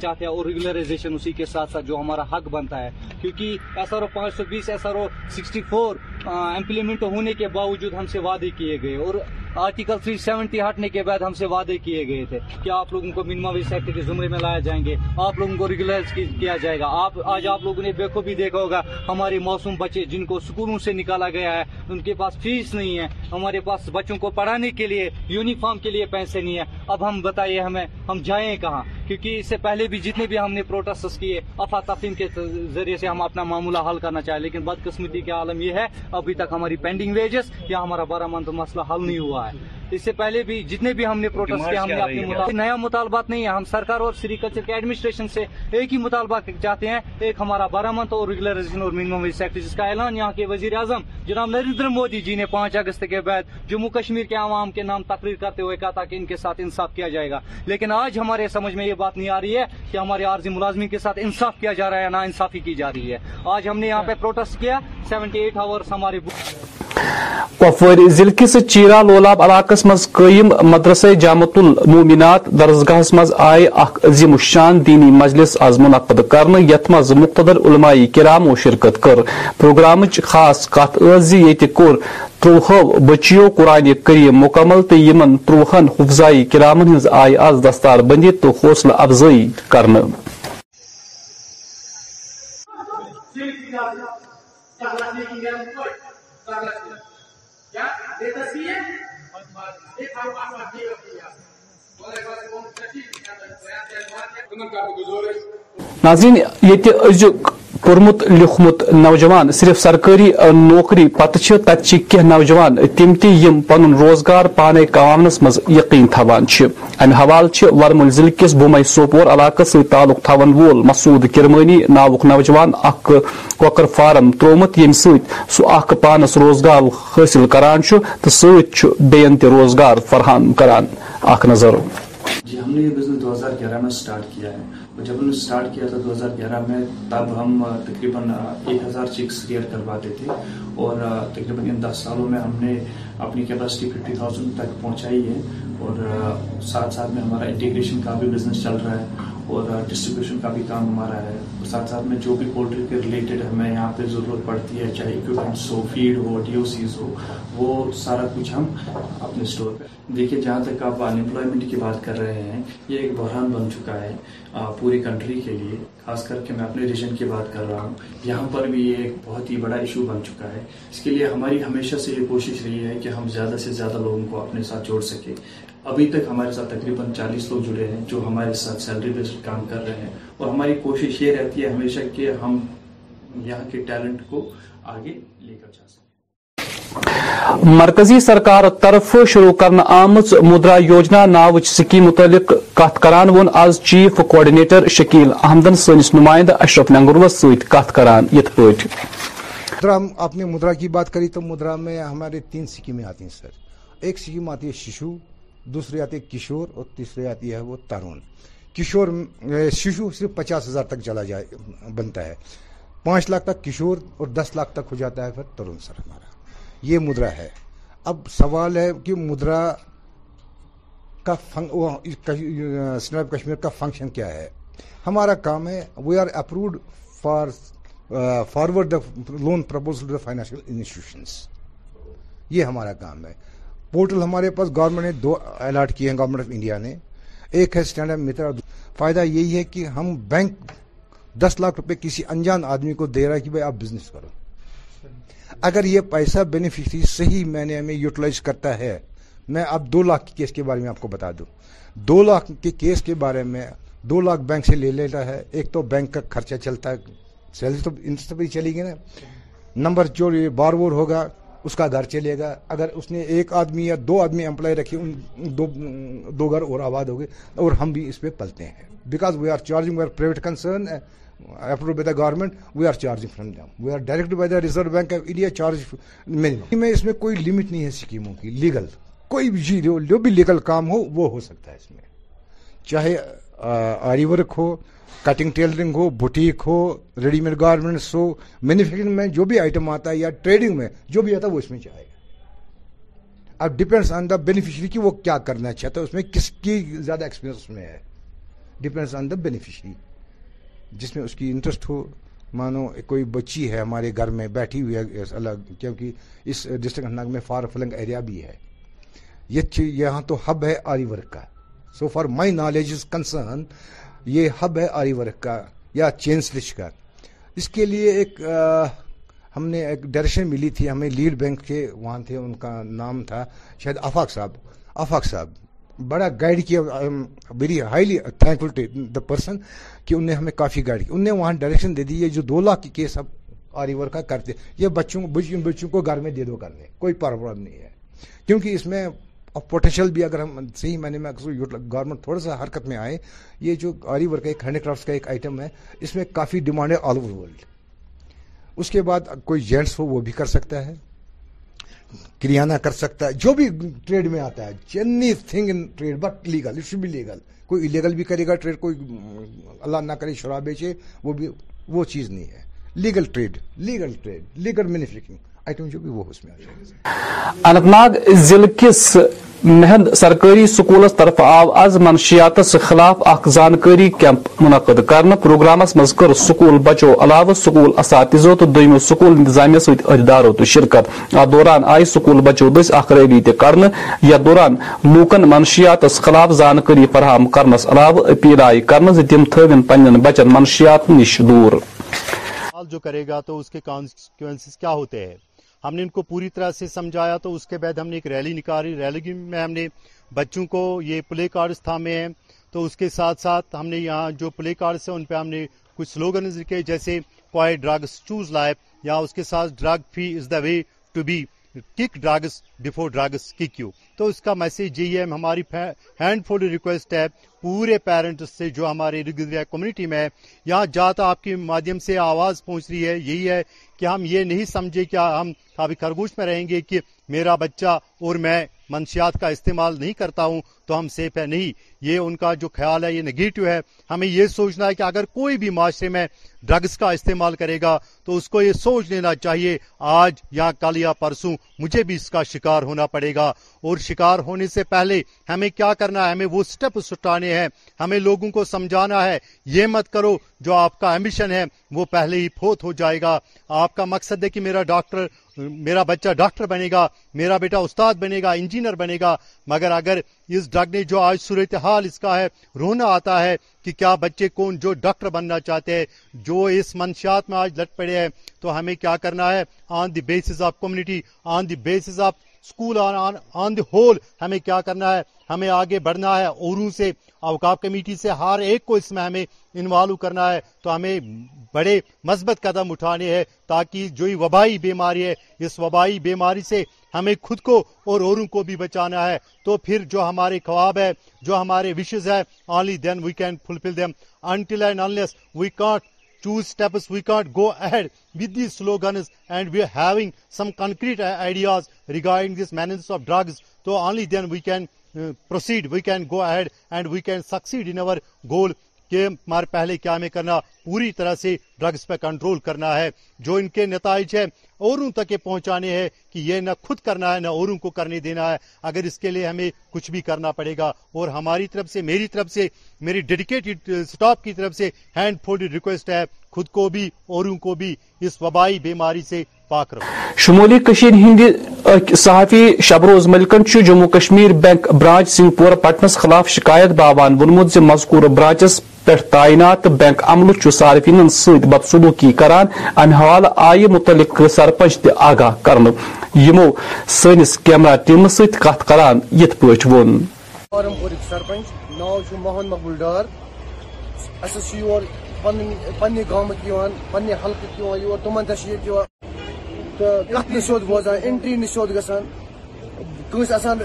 Speaker 6: چاہتے ہیں اور ریگولرائزیشن اسی کے ساتھ جو ہمارا حق بنتا ہے کیونکہ ایس آر او پانچ سو بیس S R O sixty four implement ہونے کے باوجود ہم سے وعدے کیے گئے اور آرٹیکل 370 ہٹنے کے بعد ہم سے وعدے کیے گئے تھے کہ آپ لوگوں کو منیمم ویج سیکٹر کے زمرے میں لایا جائیں گے آپ لوگوں کو ریگولائز کیا جائے گا آپ آج آپ لوگوں نے بھی دیکھا ہوگا ہمارے موسم بچے جن کو سکولوں سے نکالا گیا ہے ان کے پاس فیس نہیں ہے ہمارے پاس بچوں کو پڑھانے کے لیے یونیفارم کے لیے پیسے نہیں ہیں اب ہم بتائیے ہمیں ہم جائیں کہاں کیونکہ اس سے پہلے بھی جتنے بھی ہم نے پروٹیسٹس کیے افاتفیم کے ذریعے سے ہم اپنا معاملہ حل کرنا چاہیں لیکن بدقسمتی کے عالم یہ ہے ابھی تک ہماری پینڈنگ ویجز یا ہمارا بارہ منتھ مسئلہ حل نہیں ہوا ہے ہے اس سے پہلے بھی جتنے بھی ہم نے کیا ہم نے اپنے نیا مطالبات نہیں ہے ہم سرکار اور سری کلچر کے ایڈمنسٹریشن سے ایک ہی مطالبہ چاہتے ہیں ایک ہمارا بارہ ریگولرائزیشن اور جس کا اعلان یہاں کے وزیر اعظم جناب نریندر مودی جی نے پانچ اگست کے بعد جموں کشمیر کے عوام کے نام تقریر کرتے ہوئے کہا تھا کہ ان کے ساتھ انصاف کیا جائے گا لیکن آج ہمارے سمجھ میں یہ بات نہیں آ رہی ہے کہ ہمارے عارضی ملازمین کے ساتھ انصاف کیا جا رہا ہے نا انصافی کی جا رہی ہے آج ہم نے یہاں اچھا۔ پہ پروٹیسٹ کیا سیونٹی ایٹ آورس ہمارے بک کپوار ضلع کس چیرا لولاب علاقس مز قیم مدرسہ جامت المومنات درسگاہ مز آئے اخ عظیم الشان دینی مجلس آز منعقد یت مز مقتدر علمائی کرامو شرکت کر پروگرام خاص کت یت کور تروہوں بچیو قرآن کریم مکمل تو یمن تروہن حفظائی کرامن ہز آئے آز دستار بندی تو حوصلہ افزی کرنے ناظرین یہ پورمت لکھمت نوجوان صرف سرکاری نوکری پتہ کی نوجوان تم تم پن روزگار پانے کمانس مز یقین تھوان امہ حوالہ ورمل ضلع کس بومے سوپور علاقہ سی تعلق تھون وول مسعود کرمانی ناوک نوجوان اكھکر فارم ترومت یم پانس روزگار حاصل کران تو سین تہ روزگار فراہم نظر
Speaker 8: جی ہم نے یہ بزنس دو ہزار گیارہ میں اسٹارٹ کیا ہے اور جب ہم نے اسٹارٹ کیا تھا دو ہزار گیارہ میں تب ہم تقریباً ایک ہزار چیکس کلیئر کرواتے تھے اور تقریباً ان دس سالوں میں ہم نے اپنی کیپیسٹی ففٹی تھاؤزینڈ تک پہنچائی ہے اور ساتھ ساتھ میں ہمارا انٹیگریشن کا بھی بزنس چل رہا ہے اور ڈسٹریبیوشن کا بھی کام ہمارا ہے اور ساتھ ساتھ میں جو بھی پولٹری کے ریلیٹڈ ہمیں یہاں پہ ضرورت پڑتی ہے چاہے اکوپمنٹس ہو فیڈ ہو ڈی او سیز ہو وہ سارا کچھ ہم اپنے اسٹور پہ دیکھیے جہاں تک آپ انمپلائمنٹ کی بات کر رہے ہیں یہ ایک بحران بن چکا ہے پوری کنٹری کے لیے خاص کر کے میں اپنے ریجن کی بات کر رہا ہوں یہاں پر بھی یہ ایک بہت ہی بڑا ایشو بن چکا ہے اس کے لیے ہماری ہمیشہ سے یہ کوشش رہی ہے کہ ہم زیادہ سے زیادہ لوگوں کو اپنے ساتھ جوڑ سکیں ابھی تک ہمارے ساتھ تقریباً چالیس لوگ جڑے ہیں جو ہمارے ساتھ سیلری بیسڈ کام کر رہے ہیں اور ہماری کوشش یہ رہتی ہے
Speaker 6: ہمیشہ کہ ہم یہاں کے ٹیلنٹ کو آگے لے کر جا سکیں مرکزی سرکار طرف شروع کرنا آمت مدرا یوجنا ناوچ سکیم متعلق کت کران ون آز چیف کوارڈینیٹر شکیل احمدن سنس نمائندہ اشرف ننگروس ست کت کران یت پہ مدرا
Speaker 9: آپ نے مدرا کی بات کری تو مدرا میں ہمارے تین سکیمیں آتی ہیں سر ایک سکیم آتی ہے شیشو دوسری آتی ہے کشور اور تیسری آتی ہے وہ ترون کشور شیشو صرف پچاس ہزار تک چلا جائے بنتا ہے پانچ لاکھ تک کشور اور دس لاکھ تک ہو جاتا ہے پھر ترون سر ہمارا یہ مدرا ہے اب سوال ہے کہ مدرا کشمیر کا فنکشن کیا ہے ہمارا کام ہے we are approved for forward the loan پر فائنینشیل انسٹیٹیوشنس یہ ہمارا کام ہے پورٹل ہمارے پاس گورنمنٹ نے دو الاٹ کیے ہیں گورنمنٹ آف انڈیا نے ایک ہے اسٹینڈ اپ فائدہ یہی ہے کہ ہم بینک دس لاکھ روپے کسی انجان آدمی کو دے رہا ہے کہ بھائی آپ بزنس کرو اگر یہ پیسہ بینیفیشری صحیح ہمیں یوٹیلائز کرتا ہے میں اب دو لاکھ کے کیس کے بارے میں آپ کو بتا دوں دو لاکھ کے کیس کے بارے میں دو لاکھ بینک سے لے لیتا ہے ایک تو بینک کا خرچہ چلتا ہے سیلری تو چلی گئی نا نمبر جو بار وور ہوگا اس کا گھر چلے گا اگر اس نے ایک آدمی یا دو آدمی امپلائی رکھے اور آباد ہو گئے اور ہم بھی اس پہ پلتے ہیں because we are charging we are private concern approved by the government we are charging from them we are direct by the Reserve Bank of India charge minimum میں اس میں کوئی لمٹ نہیں ہے اسکیموں کی لیگل کوئی بھی جو بھی لیگل کام ہو وہ ہو سکتا ہے اس میں چاہے آری ورک ہو کٹنگ ٹیلرنگ ہو بوٹیک ہو ریڈی میڈ گارمنٹس ہو مینوفیکچرنگ میں جو بھی آئٹم آتا ہے یا ٹریڈنگ میں جو بھی آتا ہے وہ اس میں جائے گا اب ڈپینڈس آن دا بینیفیشری کی وہ کیا کرنا چاہتا ہے اس میں کس کی زیادہ ایکسپیرینس میں ہے ڈپینڈس آن دا بینیفیشری جس میں اس کی انٹرسٹ ہو مانو کوئی بچی ہے ہمارے گھر میں بیٹھی ہوئی ہے الگ کیونکہ اس ڈسٹرکٹ ڈسٹرک میں فار فلنگ ایریا بھی ہے یہاں تو ہب ہے آری ورک کا so for my knowledge is concern یہ ہب ہے آری ورک کا یا چین سلچ کا اس کے لیے ایک ہم نے ایک ملی تھی ہمیں لیڈ بینک کے وہاں تھے ان کا نام تھا شاید آفاق صاحب آفاق صاحب بڑا گائیڈ کیا ہائیلی دا پرسن کہ انہوں نے وہاں ڈائریکشن دے دی یہ جو دو لاکھ آری ورک کا کرتے بچوں کو گھر میں دے دو کرنے کوئی پرابلم نہیں ہے کیونکہ اس میں پوٹینشیل بھی اگر ہم صحیح میں نے گورنمنٹ تھوڑا سا حرکت میں آئے یہ جو آری ورک کا ایک ہینڈی کرافٹ کا ایک آئٹم ہے اس میں کافی ڈیمانڈ ہے آل اوور ورلڈ اس کے بعد کوئی جینٹس ہو وہ بھی کر سکتا ہے کریانہ کر سکتا ہے جو بھی ٹریڈ میں آتا ہے جنی thing in trade but legal it legal کوئی الیگل بھی کرے گا ٹریڈ کوئی اللہ نہ کرے شراب بیچے وہ بھی وہ چیز نہیں ہے legal trade legal trade legal manufacturing
Speaker 6: Anantnag ضلع کس مہند سرکاری سکولس طرف آو آز منشیات خلاف اخ زانکاری کیمپ منعقد کرنے پروگرامس مز کر سکول بچو علاوہ سکول اساتذوں سکول انتظامیہ ست عہداروں شرکت ات دوران آئی سکول بچو دس اخ ریلی یا دوران لوکن منشیات خلاف زانکاری فراہم کرنس علاوہ اپیل آئی تم تھوین پن بچن منشیات نش دور جو کرے گا تو اس کے کانسیکوینسز کیا ہوتے ہیں ہم نے ان کو پوری طرح سے سمجھایا تو اس کے بعد ہم نے ایک ریلی نکالی ریلی میں ہم نے بچوں کو یہ پلے کارڈز تھامے ہیں تو اس کے ساتھ ساتھ ہم نے یہاں جو پلے کارڈز ہیں ان پہ ہم نے کچھ سلوگنز جیسے کوائے ڈرگس چوز لائے یا اس کے ساتھ drug free is the way to be kick bags before drugs kick you تو اس کا میسج یہی ہے ہماری ہینڈ فل ریکویسٹ ہے پورے پیرنٹ سے جو ہمارے کمیونٹی میں یہاں آپ سے آواز پہنچ رہی ہے یہی ہے کہ ہم یہ نہیں سمجھے ہم خرگوش میں رہیں گے کہ میرا بچہ اور میں منشیات کا استعمال نہیں کرتا ہوں تو ہم سیف ہے نہیں یہ ان کا جو خیال ہے یہ نگیٹو ہے ہمیں یہ سوچنا ہے کہ اگر کوئی بھی معاشرے میں ڈرگز کا استعمال کرے گا تو اس کو یہ سوچ لینا چاہیے آج یا کل یا پرسوں مجھے بھی اس کا شکار ہونا پڑے گا اور شکار ہونے سے پہلے ہمیں کیا کرنا ہے ہمیں وہ سٹپ سٹانے ہیں ہمیں لوگوں کو سمجھانا ہے یہ مت کرو جو آپ کا ایمیشن ہے وہ پہلے ہی فوت ہو جائے گا آپ کا مقصد ہے کہ میرا ڈاکٹر میرا بچہ ڈاکٹر بنے گا میرا بیٹا استاد بنے گا انجینئر بنے گا مگر اگر اس ڈرگ نے جو آج صورتحال اس کا ہے رونا آتا ہے کہ کیا بچے کون جو ڈاکٹر بننا چاہتے ہیں جو اس منشیات میں آج لٹ پڑے ہیں تو ہمیں کیا کرنا ہے on the bases of community on the bases of school on, on, on the whole ہمیں کیا کرنا ہے ہمیں آگے بڑھنا ہے اوروں سے اوقاف کمیٹی سے ہر ایک کو اس میں ہمیں انوالو کرنا ہے تو ہمیں بڑے مثبت قدم اٹھانے ہیں تاکہ جو ہی وبائی بیماری ہے اس وبائی بیماری سے ہمیں خود کو اور اوروں کو بھی بچانا ہے تو پھر جو ہمارے خواب ہے جو ہمارے وشز ہے only then we can fulfil them until and unless we can't two steps. We can't go ahead with these slogans, and we are having some concrete uh, ideas regarding this management of drugs. So only then we can uh, proceed, we can go ahead and we can succeed in our goal کہ ہمارے پہلے کیا میں کرنا پوری طرح سے ڈرگز پہ کنٹرول کرنا ہے جو ان کے نتائج ہے یہ پہنچانے ہے کہ یہ نہ خود کرنا ہے نہ اوروں کو کرنے دینا ہے اگر اس کے لیے ہمیں کچھ بھی کرنا پڑے گا اور ہماری طرف سے میری طرف سے میری سٹاپ کی طرف سے ہینڈ ریکویسٹ ہے خود کو بھی اوروں کو بھی اس وبائی بیماری سے پاک رکھو شمولی کشیر ہند صحافی شبروز ملکن جموں کشمیر بینک پٹنس خلاف شکایت باوان ونمود سے مذکور برانچس پہ تعینات بینک عمل صارفین ست بدسلوکی کار امہ حوالہ آئہ متعلق سرپنچ تگاہ کیمرہ ٹیم ست پا فارم
Speaker 10: پورک سرپنچ نو محمد مقبول ڈار پنہ پہ حلق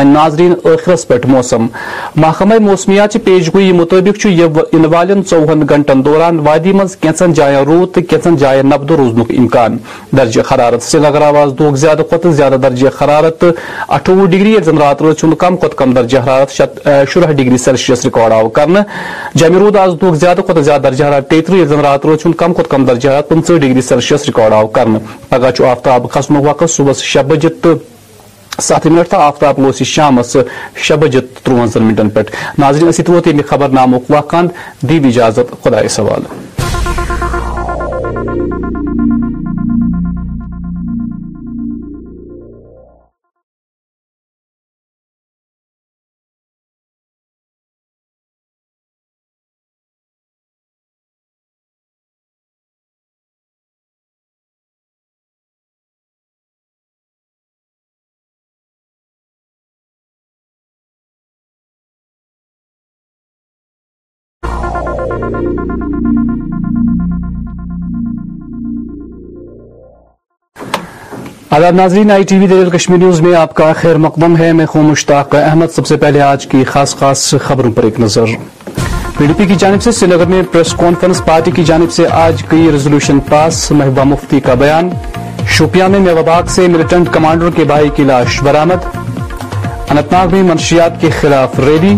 Speaker 6: ناظرین غرس پہ موسم محکمہ موسمیات چہ پیش گوئی مطابق چوہن گنٹن دوران وادی مین جا ردن جائیں نبدو روزن امکان درجہ حرارت سری نگر آز دہ درجہ حرارت تو اٹھوہ ڈگری یعنی رات روز کم کم درجہ حرارت شرہ ڈگری سیلسیس ریکاڈ آو کر جمع رو آج دھوکہ زیادہ درجہ تیترہ یعنی رات روز کم کم درجہ حرارت پنچہ ڈگری سیلسیس رکاڈ آو کر پگہ آفتاب کھن وقت صبح شی بجے سات منٹ تھا آفتاب گوس شام شی بجے ترونزن منٹن پہ ناظرین سوتہ خبر نامک واکان دی اجازت خدا سوال آزاد ناظرین I T V دریل Kashmir news میں آپ کا خیر مقبم ہے میں خوں مشتاق احمد سب سے پہلے آج کی خاص خاص خبروں پر ایک نظر پی ڈی پی کی جانب سے سری نگر میں پریس کانفرنس پارٹی کی جانب سے آج کی ریزولوشن پاس محبہ مفتی کا بیان
Speaker 11: شوپیاں میں
Speaker 6: میواباغ
Speaker 11: سے
Speaker 6: ملیٹنٹ کمانڈر
Speaker 11: کے بھائی
Speaker 6: کی لاش برامد
Speaker 11: انتناگ میں منشیات کے خلاف ریلی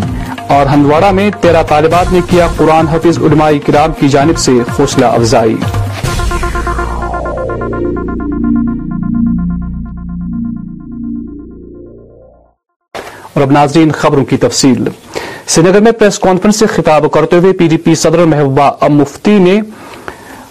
Speaker 11: اور ہندواڑہ میں تیرہ طالبات نے کیا قرآن حفظ علماء کرام کی جانب سے حوصلہ افزائی اور اب ناظرین خبروں کی تفصیل سری میں پریس کانفرنس سے خطاب کرتے ہوئے پی ڈی پی صدر ام مفتی نے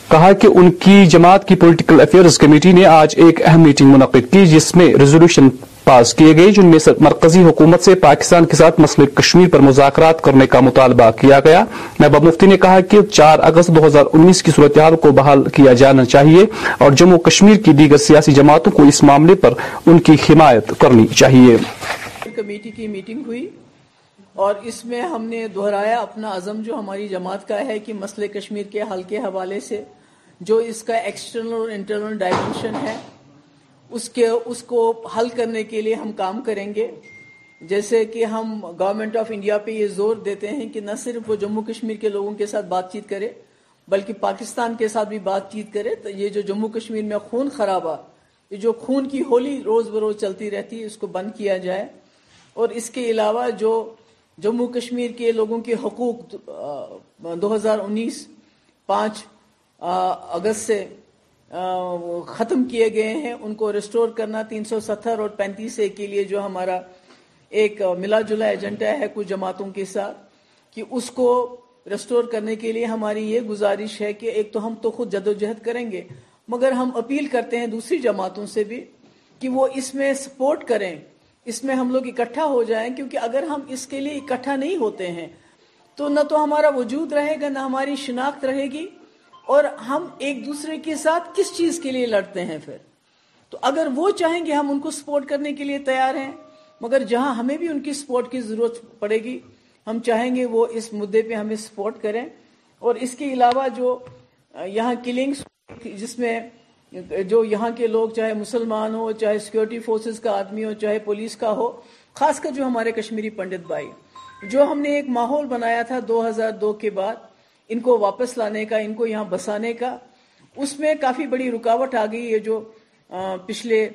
Speaker 11: کہا کہ ان کی جماعت کی پولیٹیکل افیئرز کمیٹی نے آج ایک اہم میٹنگ منعقد کی جس میں ریزولوشن پاس کیے گئے جن میں مرکزی حکومت سے پاکستان کے ساتھ مسئلہ کشمیر پر مذاکرات کرنے کا مطالبہ کیا گیا محبوب مفتی نے کہا کہ چار اگست دو ہزار انیس کی صورتحال کو بحال کیا جانا چاہیے اور جموں کشمیر کی دیگر سیاسی جماعتوں کو اس معاملے پر ان کی حمایت کرنی چاہیے
Speaker 6: کمیٹی کی میٹنگ ہوئی اور اس میں ہم نے دہرایا اپنا عزم جو ہماری جماعت کا ہے کہ مسئلہ کشمیر کے حل کے حوالے سے جو اس کا ایکسٹرنل اور انٹرنل ہے اس کو حل کرنے کے لیے ہم کام کریں گے جیسے کہ ہم گورنمنٹ آف انڈیا پہ یہ زور دیتے ہیں کہ نہ صرف وہ جموں کشمیر کے لوگوں کے ساتھ بات چیت کرے بلکہ پاکستان کے ساتھ بھی بات چیت کرے تو یہ جو جموں کشمیر میں خون خرابہ یہ جو خون کی ہولی روز بروز چلتی رہتی ہے اس کو بند کیا جائے اور اس کے علاوہ جو جموں کشمیر کے لوگوں کے حقوق دو ہزار انیس پانچ اگست سے ختم کیے گئے ہیں ان کو ریسٹور کرنا تین سو ستر اور پینتیس کے لیے جو ہمارا ایک ملا جلا ایجنڈا ہے کچھ جماعتوں کے ساتھ کہ اس کو ریسٹور کرنے کے لیے ہماری یہ گزارش ہے کہ ایک تو ہم تو خود جد و جہد کریں گے مگر ہم اپیل کرتے ہیں دوسری جماعتوں سے بھی کہ وہ اس میں سپورٹ کریں اس میں ہم لوگ اکٹھا ہو جائیں کیونکہ اگر ہم اس کے لیے اکٹھا نہیں ہوتے ہیں تو نہ تو ہمارا وجود رہے گا نہ ہماری شناخت رہے گی اور ہم ایک دوسرے کے ساتھ کس چیز کے لیے لڑتے ہیں پھر تو اگر وہ چاہیں گے ہم ان کو سپورٹ کرنے کے لیے تیار ہیں مگر جہاں ہمیں بھی ان کی سپورٹ کی ضرورت پڑے گی ہم چاہیں گے وہ اس مدعے پہ ہمیں سپورٹ کریں اور اس کے علاوہ جو یہاں کلنگس جس میں جو یہاں کے لوگ چاہے مسلمان ہو چاہے سیکیورٹی فورسز کا آدمی ہو چاہے پولیس کا ہو خاص کر جو ہمارے کشمیری پنڈت بھائی جو ہم نے ایک ماحول بنایا تھا دو ہزار دو کے بعد ان کو واپس لانے کا ان کو یہاں بسانے کا اس میں کافی بڑی رکاوٹ آ گئی ہے جو پچھلے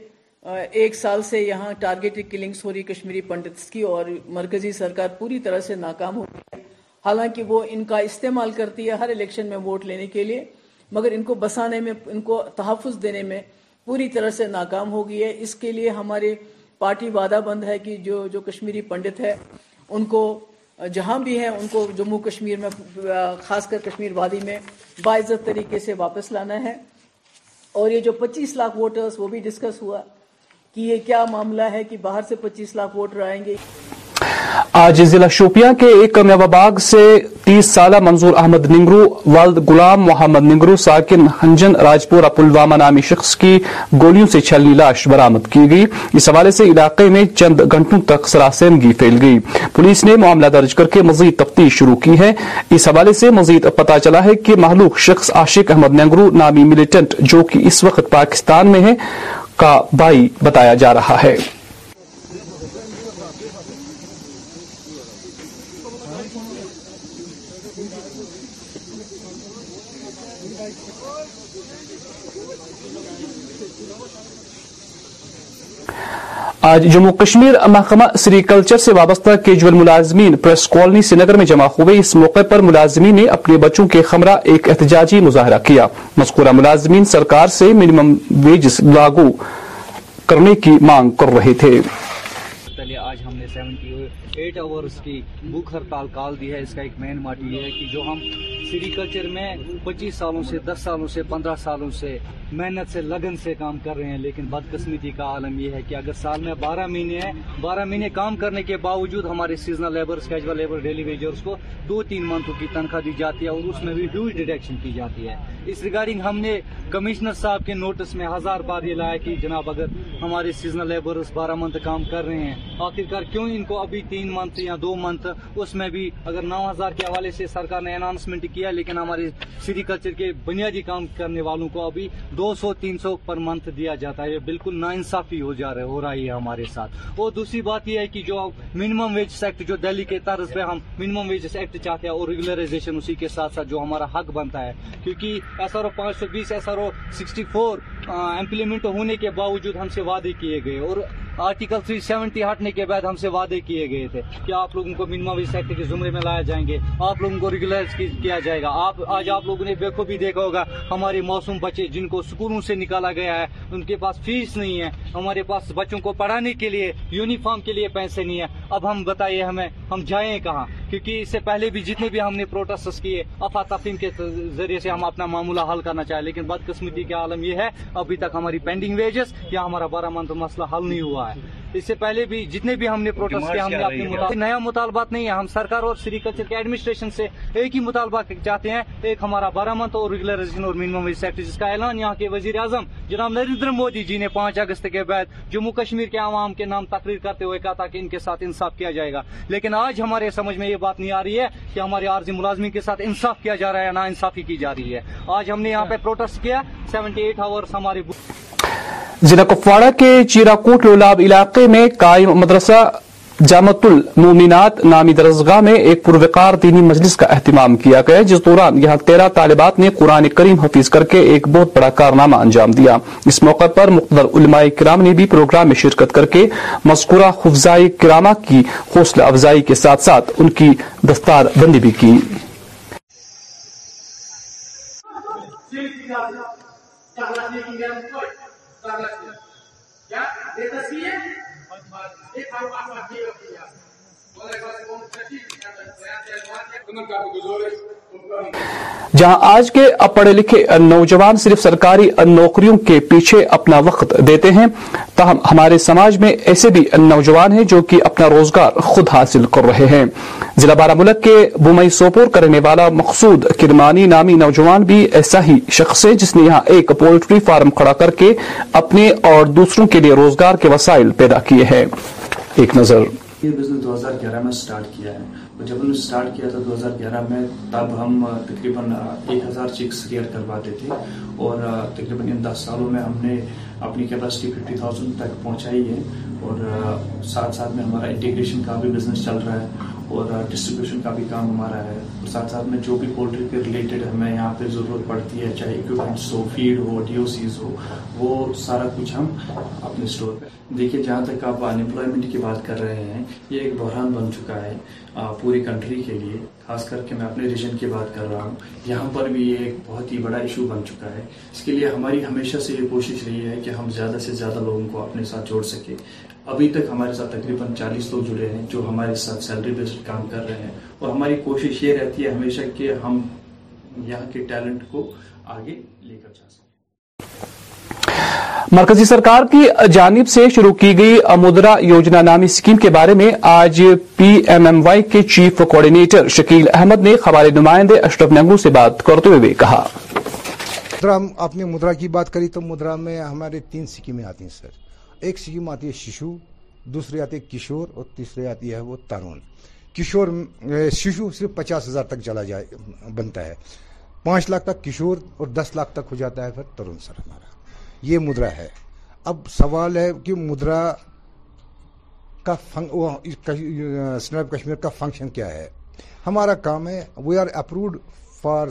Speaker 6: ایک سال سے یہاں ٹارگیٹ کلنگس ہو رہی کشمیری پنڈتس کی اور مرکزی سرکار پوری طرح سے ناکام ہو رہی ہے حالانکہ وہ ان کا استعمال کرتی ہے ہر الیکشن میں ووٹ لینے کے لیے مگر ان کو بسانے میں ان کو تحفظ دینے میں پوری طرح سے ناکام ہو گئی ہے اس کے لیے ہمارے پارٹی وعدہ بند ہے کہ جو جو کشمیری پنڈت ہے ان کو جہاں بھی ہیں ان کو جموں کشمیر میں خاص کر کشمیر وادی میں باعزت طریقے سے واپس لانا ہے اور یہ جو پچیس لاکھ ووٹرز وہ بھی ڈسکس ہوا کہ یہ کیا معاملہ ہے کہ باہر سے پچیس لاکھ ووٹر آئیں گے
Speaker 11: آج ضلع شوپیاں کے ایک باغ سے تیس سالہ منظور احمد ننگرو والد گلام محمد ننگرو ساکن ہنجن راجپور اور پلوامہ نامی شخص کی گولیوں سے چھلنی لاش برامد کی گئی اس حوالے سے علاقے میں چند گھنٹوں تک سراسینگی پھیل گئی پولیس نے معاملہ درج کر کے مزید تفتیش شروع کی ہے اس حوالے سے مزید پتا چلا ہے کہ مہلوک شخص عاشق احمد ننگرو نامی ملیٹنٹ جو کہ اس وقت پاکستان میں ہے کا بھائی بتایا جا رہا ہے آج جموں کشمیر سری سریکلچر سے وابستہ کیجول ملازمین پریس کالونی سری نگر میں جمع ہوئے اس موقع پر ملازمین نے اپنے بچوں کے خمرہ ایک احتجاجی مظاہرہ کیا مذکورہ ملازمین سرکار سے منیمم ویجز لاگو کرنے کی مانگ کر رہے تھے آج ہم نے
Speaker 6: ایٹ کی بھوک ہڑتال کال دی ہے اس کا ایک مین مارٹ یہ ہے کہ جو ہم سری کلچر میں پچیس سالوں سے دس سالوں سے پندرہ سالوں سے محنت سے لگن سے کام کر رہے ہیں لیکن بدقسمتی کا عالم یہ ہے کہ اگر سال میں بارہ مہینے بارہ مہینے کام کرنے کے باوجود ہمارے سیزنل لیبر ڈیلی ویجرز کو دو تین منتھوں کی تنخواہ دی جاتی ہے اور اس میں بھی ہیوج ڈیڈیکشن کی جاتی ہے اس ریگارڈنگ ہم نے کمشنر صاحب کے نوٹس میں ہزار بار یہ لایا کہ جناب اگر ہمارے سیزنل لیبر بارہ منتھ کام کر رہے ہیں آخرکار کیوں ان کو ابھی تین منتھ یا دو منتھ اس میں بھی اگر نو ہزار کے حوالے سے سرکار نے کیا لیکن ہمارے سری کلچر کے بنیادی کام کرنے والوں کو ابھی دو سو سو تین پر نا انصافی ہے ہمارے ساتھ اور دوسری بات یہ ہے کہ جو منیمم ویجز ایکٹ جو دہلی کے طرز پہ ہم منیمم ویجز ایکٹ چاہتے ہیں اور ریگولرائزیشن اسی کے ساتھ جو ہمارا حق بنتا ہے کیونکہ ایس آر او پانچ سو بیس S R O sixty four implement ہونے کے باوجود ہم سے وعدے کیے گئے اور آرٹیکل 370 ہٹنے کے بعد ہم سے وعدے کیے گئے تھے کہ آپ لوگوں کو منیمم ویج سیکٹر کے زمرے میں لایا جائیں گے آپ لوگوں کو ریگولائز کیا جائے گا آپ آج آپ لوگوں نے خوبی دیکھا ہوگا ہمارے موسم بچے جن کو سکولوں سے نکالا گیا ہے ان کے پاس فیس نہیں ہے ہمارے پاس بچوں کو پڑھانے کے لیے یونیفارم کے لیے پیسے نہیں ہیں اب ہم بتائیے ہمیں ہم جائیں کہاں کیونکہ اس سے پہلے بھی جتنے بھی ہم نے پروٹیس کیے تفیم کے ذریعے سے ہم اپنا معاملہ حل کرنا چاہے لیکن بدقسمتی کے عالم یہ ہے ابھی تک ہماری پینڈنگ ویجز یا ہمارا بارہ منتھ مسئلہ حل نہیں ہوا ہے ہے اس سے پہلے بھی جتنے بھی ہم نے کیا ہم نے اپنی نیا مطالبات نہیں ہے ہم سرکار اور سری کلچر کے ایڈمنسٹریشن سے ایک ہی مطالبہ چاہتے ہیں ایک ہمارا بارہ مت اور سیکٹر جس کا اعلان یہاں کے وزیر اعظم جناب نریندر مودی جی نے پانچ اگست کے بعد جموں کشمیر کے عوام کے نام تقریر کرتے ہوئے کہا کہ ان کے ساتھ انصاف کیا جائے گا لیکن آج ہمارے سمجھ میں یہ بات نہیں آ رہی ہے کہ ہمارے عارضی ملازمین کے ساتھ انصاف کیا جا رہا ہے نا انصافی کی جا رہی ہے آج ہم نے یہاں اچھا۔ پہ پروٹیسٹ کیا سیونٹی ایٹ آورس ہماری
Speaker 11: ضلع کپواڑہ کے چیراکوٹ لولاب علاقے میں قائم مدرسہ جامت المومنات نامی درسگاہ میں ایک پروکار دینی مجلس کا اہتمام کیا گیا جس دوران یہاں تیرہ طالبات نے قرآن کریم حفیظ کر کے ایک بہت بڑا کارنامہ انجام دیا اس موقع پر مقدر علماء کرام نے بھی پروگرام میں شرکت کر کے مذکورہ حفظائی کرامہ کی حوصلہ افزائی کے ساتھ ساتھ ان کی دستار بندی بھی کی ہے ہمارے پاس کون سی کیا ہے جہاں آج کے پڑھے لکھے نوجوان صرف سرکاری نوکریوں کے پیچھے اپنا وقت دیتے ہیں تاہم ہمارے سماج میں ایسے بھی نوجوان ہیں جو کہ اپنا روزگار خود حاصل کر رہے ہیں ضلع بارہ ملک کے بمئی سوپور کرنے والا مقصود کرمانی نامی نوجوان بھی ایسا ہی شخص ہے جس نے یہاں ایک پولٹری فارم کھڑا کر کے اپنے اور دوسروں کے لیے روزگار کے وسائل پیدا کیے ہیں ایک نظر یہ بزنس
Speaker 8: میں سٹارٹ کیا ہے جب ہم نے اسٹارٹ کیا تھا دو ہزار گیارہ میں تب ہم تقریباً ایک ہزار چیکس کلیئر کرواتے تھے اور تقریباً ان دس سالوں میں ہم نے اپنی کیپیسٹی ففٹی تھاؤزینڈ تک پہنچائی ہے اور ساتھ ساتھ میں ہمارا انٹیگریشن کا بھی بزنس چل رہا ہے اور ڈسٹریبیوشن کا بھی کام ہمارا ہے اور ساتھ ساتھ میں جو بھی پولٹری کے ریلیٹڈ ہمیں یہاں پہ ضرورت پڑتی ہے چاہے اکوپمنٹس ہو فیڈ ہو ڈی او سیز ہو وہ سارا کچھ ہم اپنے اسٹور پہ دیکھیے جہاں تک آپ انمپلائمنٹ کی بات کر رہے ہیں یہ ایک بحران بن چکا ہے پوری کنٹری کے لیے خاص کر کے میں اپنے ریجن کی بات کر رہا ہوں یہاں پر بھی یہ ایک بہت ہی بڑا ایشو بن چکا ہے اس کے لیے ہماری ہمیشہ سے یہ کوشش رہی ہے کہ ہم زیادہ سے زیادہ لوگوں کو اپنے ساتھ جوڑ سکیں ابھی تک ہمارے ساتھ تقریباً چالیس لوگ جڑے ہیں جو ہمارے ساتھ سیلری بیسڈ کام کر رہے ہیں اور ہماری کوشش یہ رہتی ہے ہمیشہ
Speaker 11: کہ ہم یہاں کے ٹیلنٹ کو آگے لے کر جا سکیں مرکزی سرکار کی جانب سے شروع کی گئی مدرا یوجنا نامی سکیم کے بارے میں آج پی ایم ایم وائی کے چیف کوارڈینیٹر شکیل احمد نے خبارے نمائندے اشرف ننگو سے بات کرتے ہوئے
Speaker 9: کہا مدرا آپ نے مدرا کی بات کری تو مدرا میں ہمارے تین سکیمیں آتی ہیں سر ایک سکیم آتی ہے شیشو دوسری آتی ہے کشور اور تیسری آتی ہے وہ ترون کشور شیشو صرف پچاس ہزار تک چلا جائے بنتا ہے پانچ لاکھ تک کشور اور دس لاکھ تک ہو جاتا ہے پھر ترون سر ہمارا یہ مدرا ہے اب سوال ہے کہ مدرا کا فنکشن کیا ہے ہمارا کام ہے we are approved for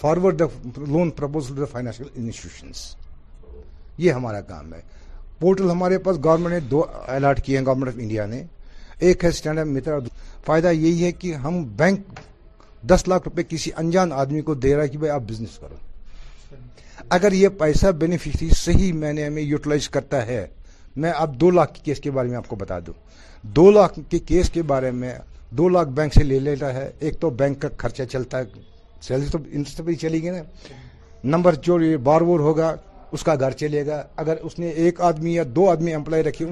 Speaker 9: forward loan پر فائنینشیل انسٹیٹیوشنس یہ ہمارا کام ہے پورٹل ہمارے پاس گورنمنٹ نے دو الاٹ کیے ہیں گورنمنٹ آف انڈیا نے ایک ہے اسٹینڈ اپ فائدہ یہی ہے کہ ہم بینک دس لاکھ روپے کسی انجان آدمی کو دے رہا ہے کہ بھائی آپ بزنس کرو اگر یہ پیسہ بینیفیشری صحیح نے میں یوٹیلائز کرتا ہے میں اب دو لاکھ کے کیس کے بارے میں آپ کو بتا دوں دو لاکھ کے کیس کے بارے میں دو لاکھ بینک سے لے لیتا ہے ایک تو بینک کا خرچہ چلتا ہے سیلری تو چلی گئی نا نمبر جو بار وور ہوگا اس کا گھر چلے گا اگر اس نے ایک آدمی یا دو آدمی امپلائی رکھے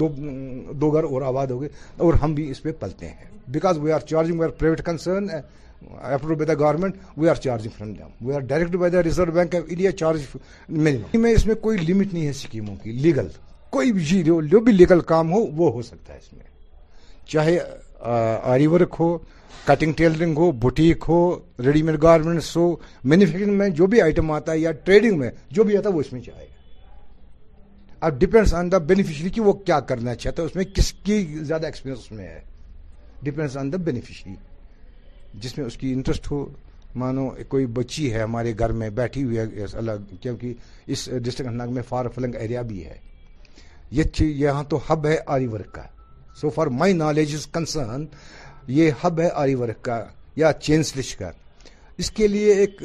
Speaker 9: اور آباد ہو گئے اور ہم بھی اس پہ پلتے ہیں because we are charging we are private concern approved by the government we are charging from them we are direct by the Reserve Bank of India charge minimum میں اس میں کوئی لمٹ نہیں ہے اسکیموں کی لیگل کوئی بھی جو بھی لیگل کام ہو وہ ہو سکتا ہے اس میں چاہے آری ورک ہو کٹنگ ٹیلرنگ ہو بوٹیک ہو ریڈی میڈ گارمنٹس ہو مینوفیکچرنگ میں جو بھی آئٹم آتا ہے یا ٹریڈنگ میں جو بھی آتا ہے وہ اس میں جائے گا اب آن دا بینیفیشری کی وہ کیا کرنا چاہتا ہے اس میں کس کی زیادہ ایکسپیرینس میں ہے آن دا بینیفیشری جس میں اس کی انٹرسٹ ہو مانو کوئی بچی ہے ہمارے گھر میں بیٹھی ہوئی ہے الگ کیونکہ اس ڈسٹرکٹ انتناگ میں فار فلنگ ایریا بھی ہے یہاں تو ہب ہے آری ورک کا so for my knowledge is concern یہ ہب ہے آری ورک کا یا چین سلش کا اس کے لیے ایک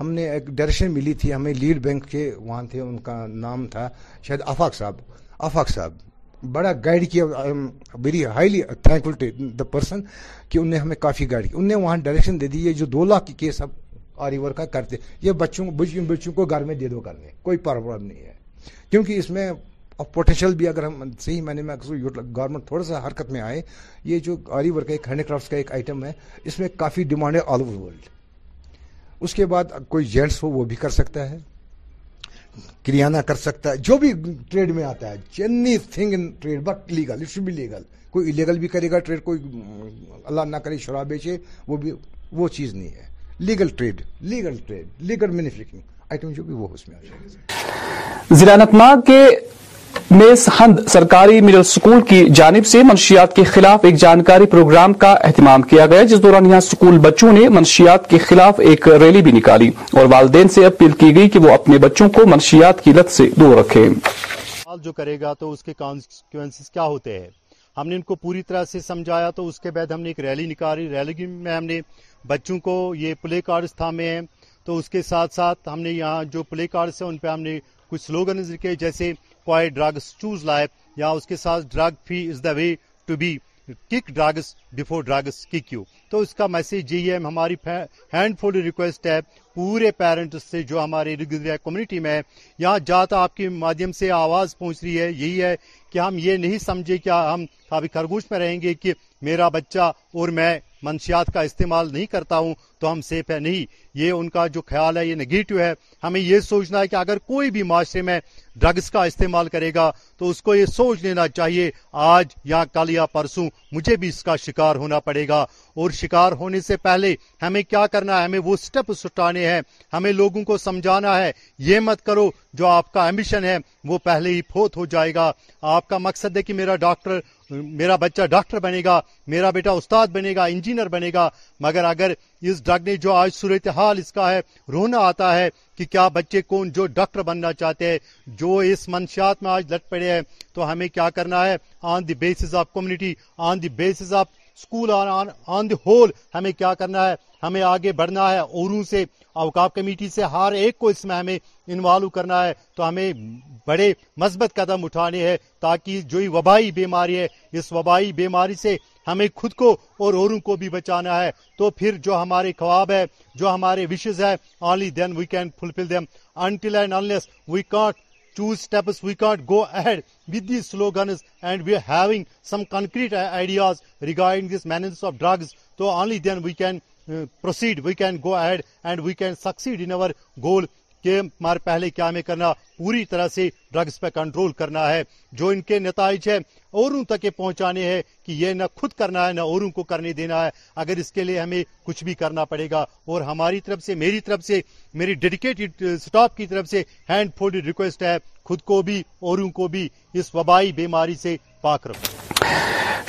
Speaker 9: ہم نے ایک ڈائریکشن ملی تھی ہمیں لیڈ بینک کے وہاں تھے ان کا نام تھا شاید آفاق صاحب آفاق صاحب بڑا گائیڈ کیا very highly thankful to the person کہ انہیں ہمیں کافی گائیڈ کیا انہوں نے وہاں ڈائریکشن دے دی یہ جو دو لاکھ کے کیس اب آری ورک کا کرتے یہ بچوں بچوں کو گھر میں دے دو کرنے کوئی پرابلم نہیں ہے کیونکہ اس میں اور پوٹینشیل بھی اگر ہم صحیح معنی میں گورنمنٹ تھوڑا سا حرکت میں آئے یہ جو آری ورک کا ایک ہینڈی کرافٹس کا ایک آئٹم ہے اس میں کافی ڈیمانڈ ہے آل اوور ورلڈ اس کے بعد کوئی جینٹس ہو وہ بھی کر سکتا ہے کریانہ کر سکتا ہے جو بھی ٹریڈ میں آتا ہے جنی thing in trade but legal it should بھی لیگل کوئی الیگل بھی کرے گا ٹریڈ کوئی اللہ نہ کرے شراب بیچے وہ بھی وہ چیز نہیں ہے legal trade legal trade legal
Speaker 11: manufacturing item جو بھی وہ اس میں آ جائے گا ضلع انتناگ کے میز ہند سرکاری مڈل سکول کی جانب سے منشیات کے خلاف ایک جانکاری پروگرام کا اہتمام کیا گیا جس دوران یہاں سکول بچوں نے منشیات کے خلاف ایک ریلی بھی نکالی اور والدین سے اپیل کی گئی کہ وہ اپنے بچوں کو منشیات کی لت سے دور رکھیں
Speaker 6: جو کرے گا تو اس کے کانسیکوینسز کیا ہوتے ہیں ہم نے ان کو پوری طرح سے سمجھایا تو اس کے بعد ہم نے ایک ریلی نکالی ریلی میں ہم نے بچوں کو یہ پلے کارڈز تھامے ہیں تو اس کے ساتھ ساتھ ہم نے یہاں جو پلے کارڈز ہیں ان پہ ہم نے کچھ سلوگنز لکھے جیسے کوئی ڈرگس چوز لائف یا اس کے ساتھ drug free is the way to be kick drugs before drugs kick you تو اس کا میسج یہی ہے ہماری ہینڈ فل ریکویسٹ ہے پورے پیرنٹس سے جو ہمارے کمیونٹی میں یہاں جاتا آپ کے مادھیم سے آواز پہنچ رہی ہے یہی ہے کہ ہم یہ نہیں سمجھے کہ ہم خابی خرگوش میں رہیں گے کہ میرا بچہ اور میں منشیات کا استعمال نہیں کرتا ہوں تو ہم سیف ہے نہیں یہ ان کا جو خیال ہے یہ نگیٹو ہے ہمیں یہ سوچنا ہے کہ اگر کوئی بھی معاشرے میں ڈرگس کا استعمال کرے گا تو اس کو یہ سوچ لینا چاہیے آج یا کل یا پرسوں مجھے بھی اس کا شکار ہونا پڑے گا اور شکار ہونے سے پہلے ہمیں کیا کرنا ہے ہمیں وہ سٹپ سٹانے ہیں ہمیں لوگوں کو سمجھانا ہے یہ مت کرو جو آپ کا ایمبیشن ہے وہ پہلے ہی فوت ہو جائے گا آپ کا مقصد ہے کہ میرا ڈاکٹر میرا بچہ ڈاکٹر بنے گا میرا بیٹا استاد بنے گا انجینئر بنے گا مگر اگر اس ڈرگ جو آج صورتحال اس کا ہے رونا آتا ہے کہ کیا بچے کون جو ڈاکٹر بننا چاہتے ہیں جو اس منشیات میں آج لٹ پڑے ہیں تو ہمیں کیا کرنا ہے on the bases of community on the bases of school on the whole ہمیں کیا کرنا ہے ہمیں آگے بڑھنا ہے اوروں سے اوقاف کمیٹی سے ہر ایک کو اس میں ہمیں انوالو کرنا ہے تو ہمیں بڑے مثبت قدم اٹھانے ہیں تاکہ جو وبائی بیماری ہے اس وبائی بیماری سے ہمیں خود کو اور اوروں کو بھی بچانا ہے تو پھر جو ہمارے خواب ہے جو ہمارے وشز ہے then we can proceed we can go ahead and we can succeed goal کہ پہلے کیا میں کرنا پوری طرح سے ڈرگز پہ کنٹرول کرنا ہے جو ان کے نتائج ہے یہ پہنچانے ہیں کہ یہ نہ خود کرنا ہے نہ اوروں کو کرنے دینا ہے اگر اس کے لیے ہمیں کچھ بھی کرنا پڑے گا اور ہماری طرف سے میری طرف سے میری ڈیڈیکیٹڈ سٹاپ کی طرف سے ہینڈ فولڈ ریکویسٹ ہے خود کو بھی اوروں کو بھی اس وبائی بیماری سے پاک رکھو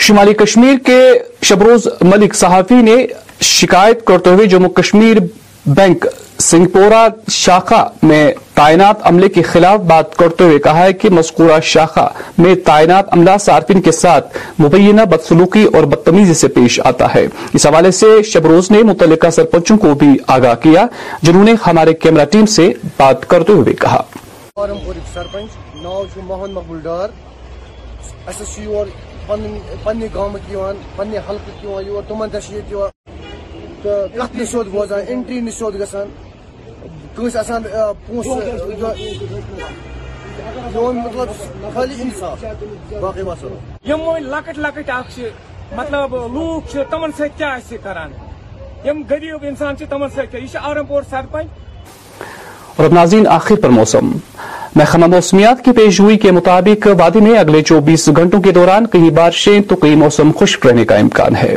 Speaker 11: شمالی کشمیر کے شبروز ملک صحافی نے شکایت کرتے ہوئے جموں کشمیر بینک سنگپورہ شاخہ میں تعینات عملے کے خلاف بات کرتے ہوئے کہا ہے کہ مذکورہ شاخہ میں تعینات عملہ صارفین کے ساتھ مبینہ بدسلوکی اور بدتمیزی سے پیش آتا ہے اس حوالے سے شبروز نے متعلقہ سرپنچوں کو بھی آگاہ کیا جنہوں نے ہمارے کیمرہ ٹیم سے بات کرتے ہوئے کہا ڈار بوزان مطلب غریب انسان آرم پور سرپنچ ناظرین آخر پر موسم محکمہ موسمیات کی پیش گوئی کے مطابق وادی میں اگلے چوبیس گھنٹوں کے دوران کئی بارشیں تو کئی موسم خشک رہنے کا امکان ہے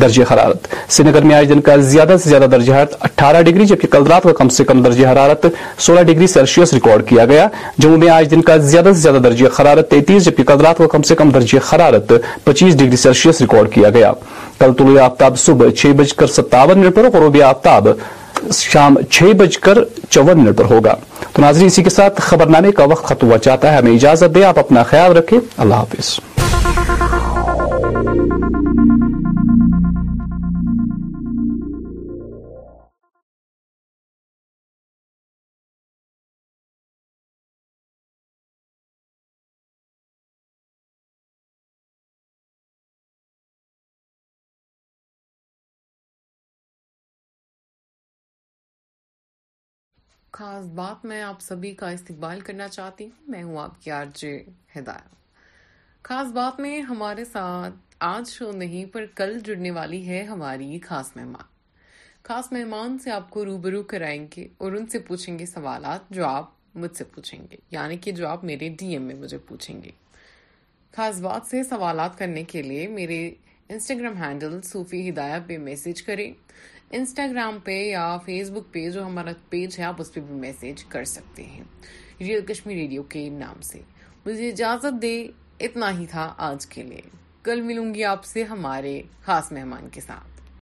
Speaker 11: درجہ حرارت نگر میں آج دن کا زیادہ سے زیادہ درجہ حرارت اٹھارہ ڈگری جبکہ کل رات کا کم سے کم درجہ حرارت سولہ ڈگری سیلسیس ریکارڈ کیا گیا جموں میں آج دن کا زیادہ سے زیادہ درجہ حرارت تینتیس جبکہ کل رات کا کم سے کم درجہ حرارت پچیس ڈگری سیلسیس ریکارڈ کیا گیا کل طلوع آفتاب صبح چھ بج کر ستاون منٹ پر غروب آفتاب شام چھ بج کر چون منٹ پر ہوگا تو ناظرین اسی کے ساتھ خبرنامے کا وقت ختم ہوا چاہتا ہے ہمیں اجازت دے آپ اپنا خیال رکھیں اللہ حافظ خاص بات میں آپ سبھی کا استقبال کرنا چاہتی ہوں میں ہوں آپ کی ہدایہ خاص بات میں ہمارے ساتھ آج شو نہیں پر کل جڑنے والی ہے ہماری خاص مہمان خاص مہمان سے آپ کو روبرو کرائیں گے اور ان سے پوچھیں گے سوالات جو آپ مجھ سے پوچھیں گے یعنی کہ جو آپ میرے ڈی ایم میں مجھے پوچھیں گے خاص بات سے سوالات کرنے کے لیے میرے انسٹاگرام ہینڈل صوفی ہدایہ پہ میسج کریں انسٹاگرام پہ یا فیس بک پہ جو ہمارا پیج ہے آپ اس پہ بھی میسج کر سکتے ہیں ریئل کشمیر ریڈیو کے نام سے مجھے اجازت دے اتنا ہی تھا آج کے لیے کل ملوں گی آپ سے ہمارے خاص مہمان کے ساتھ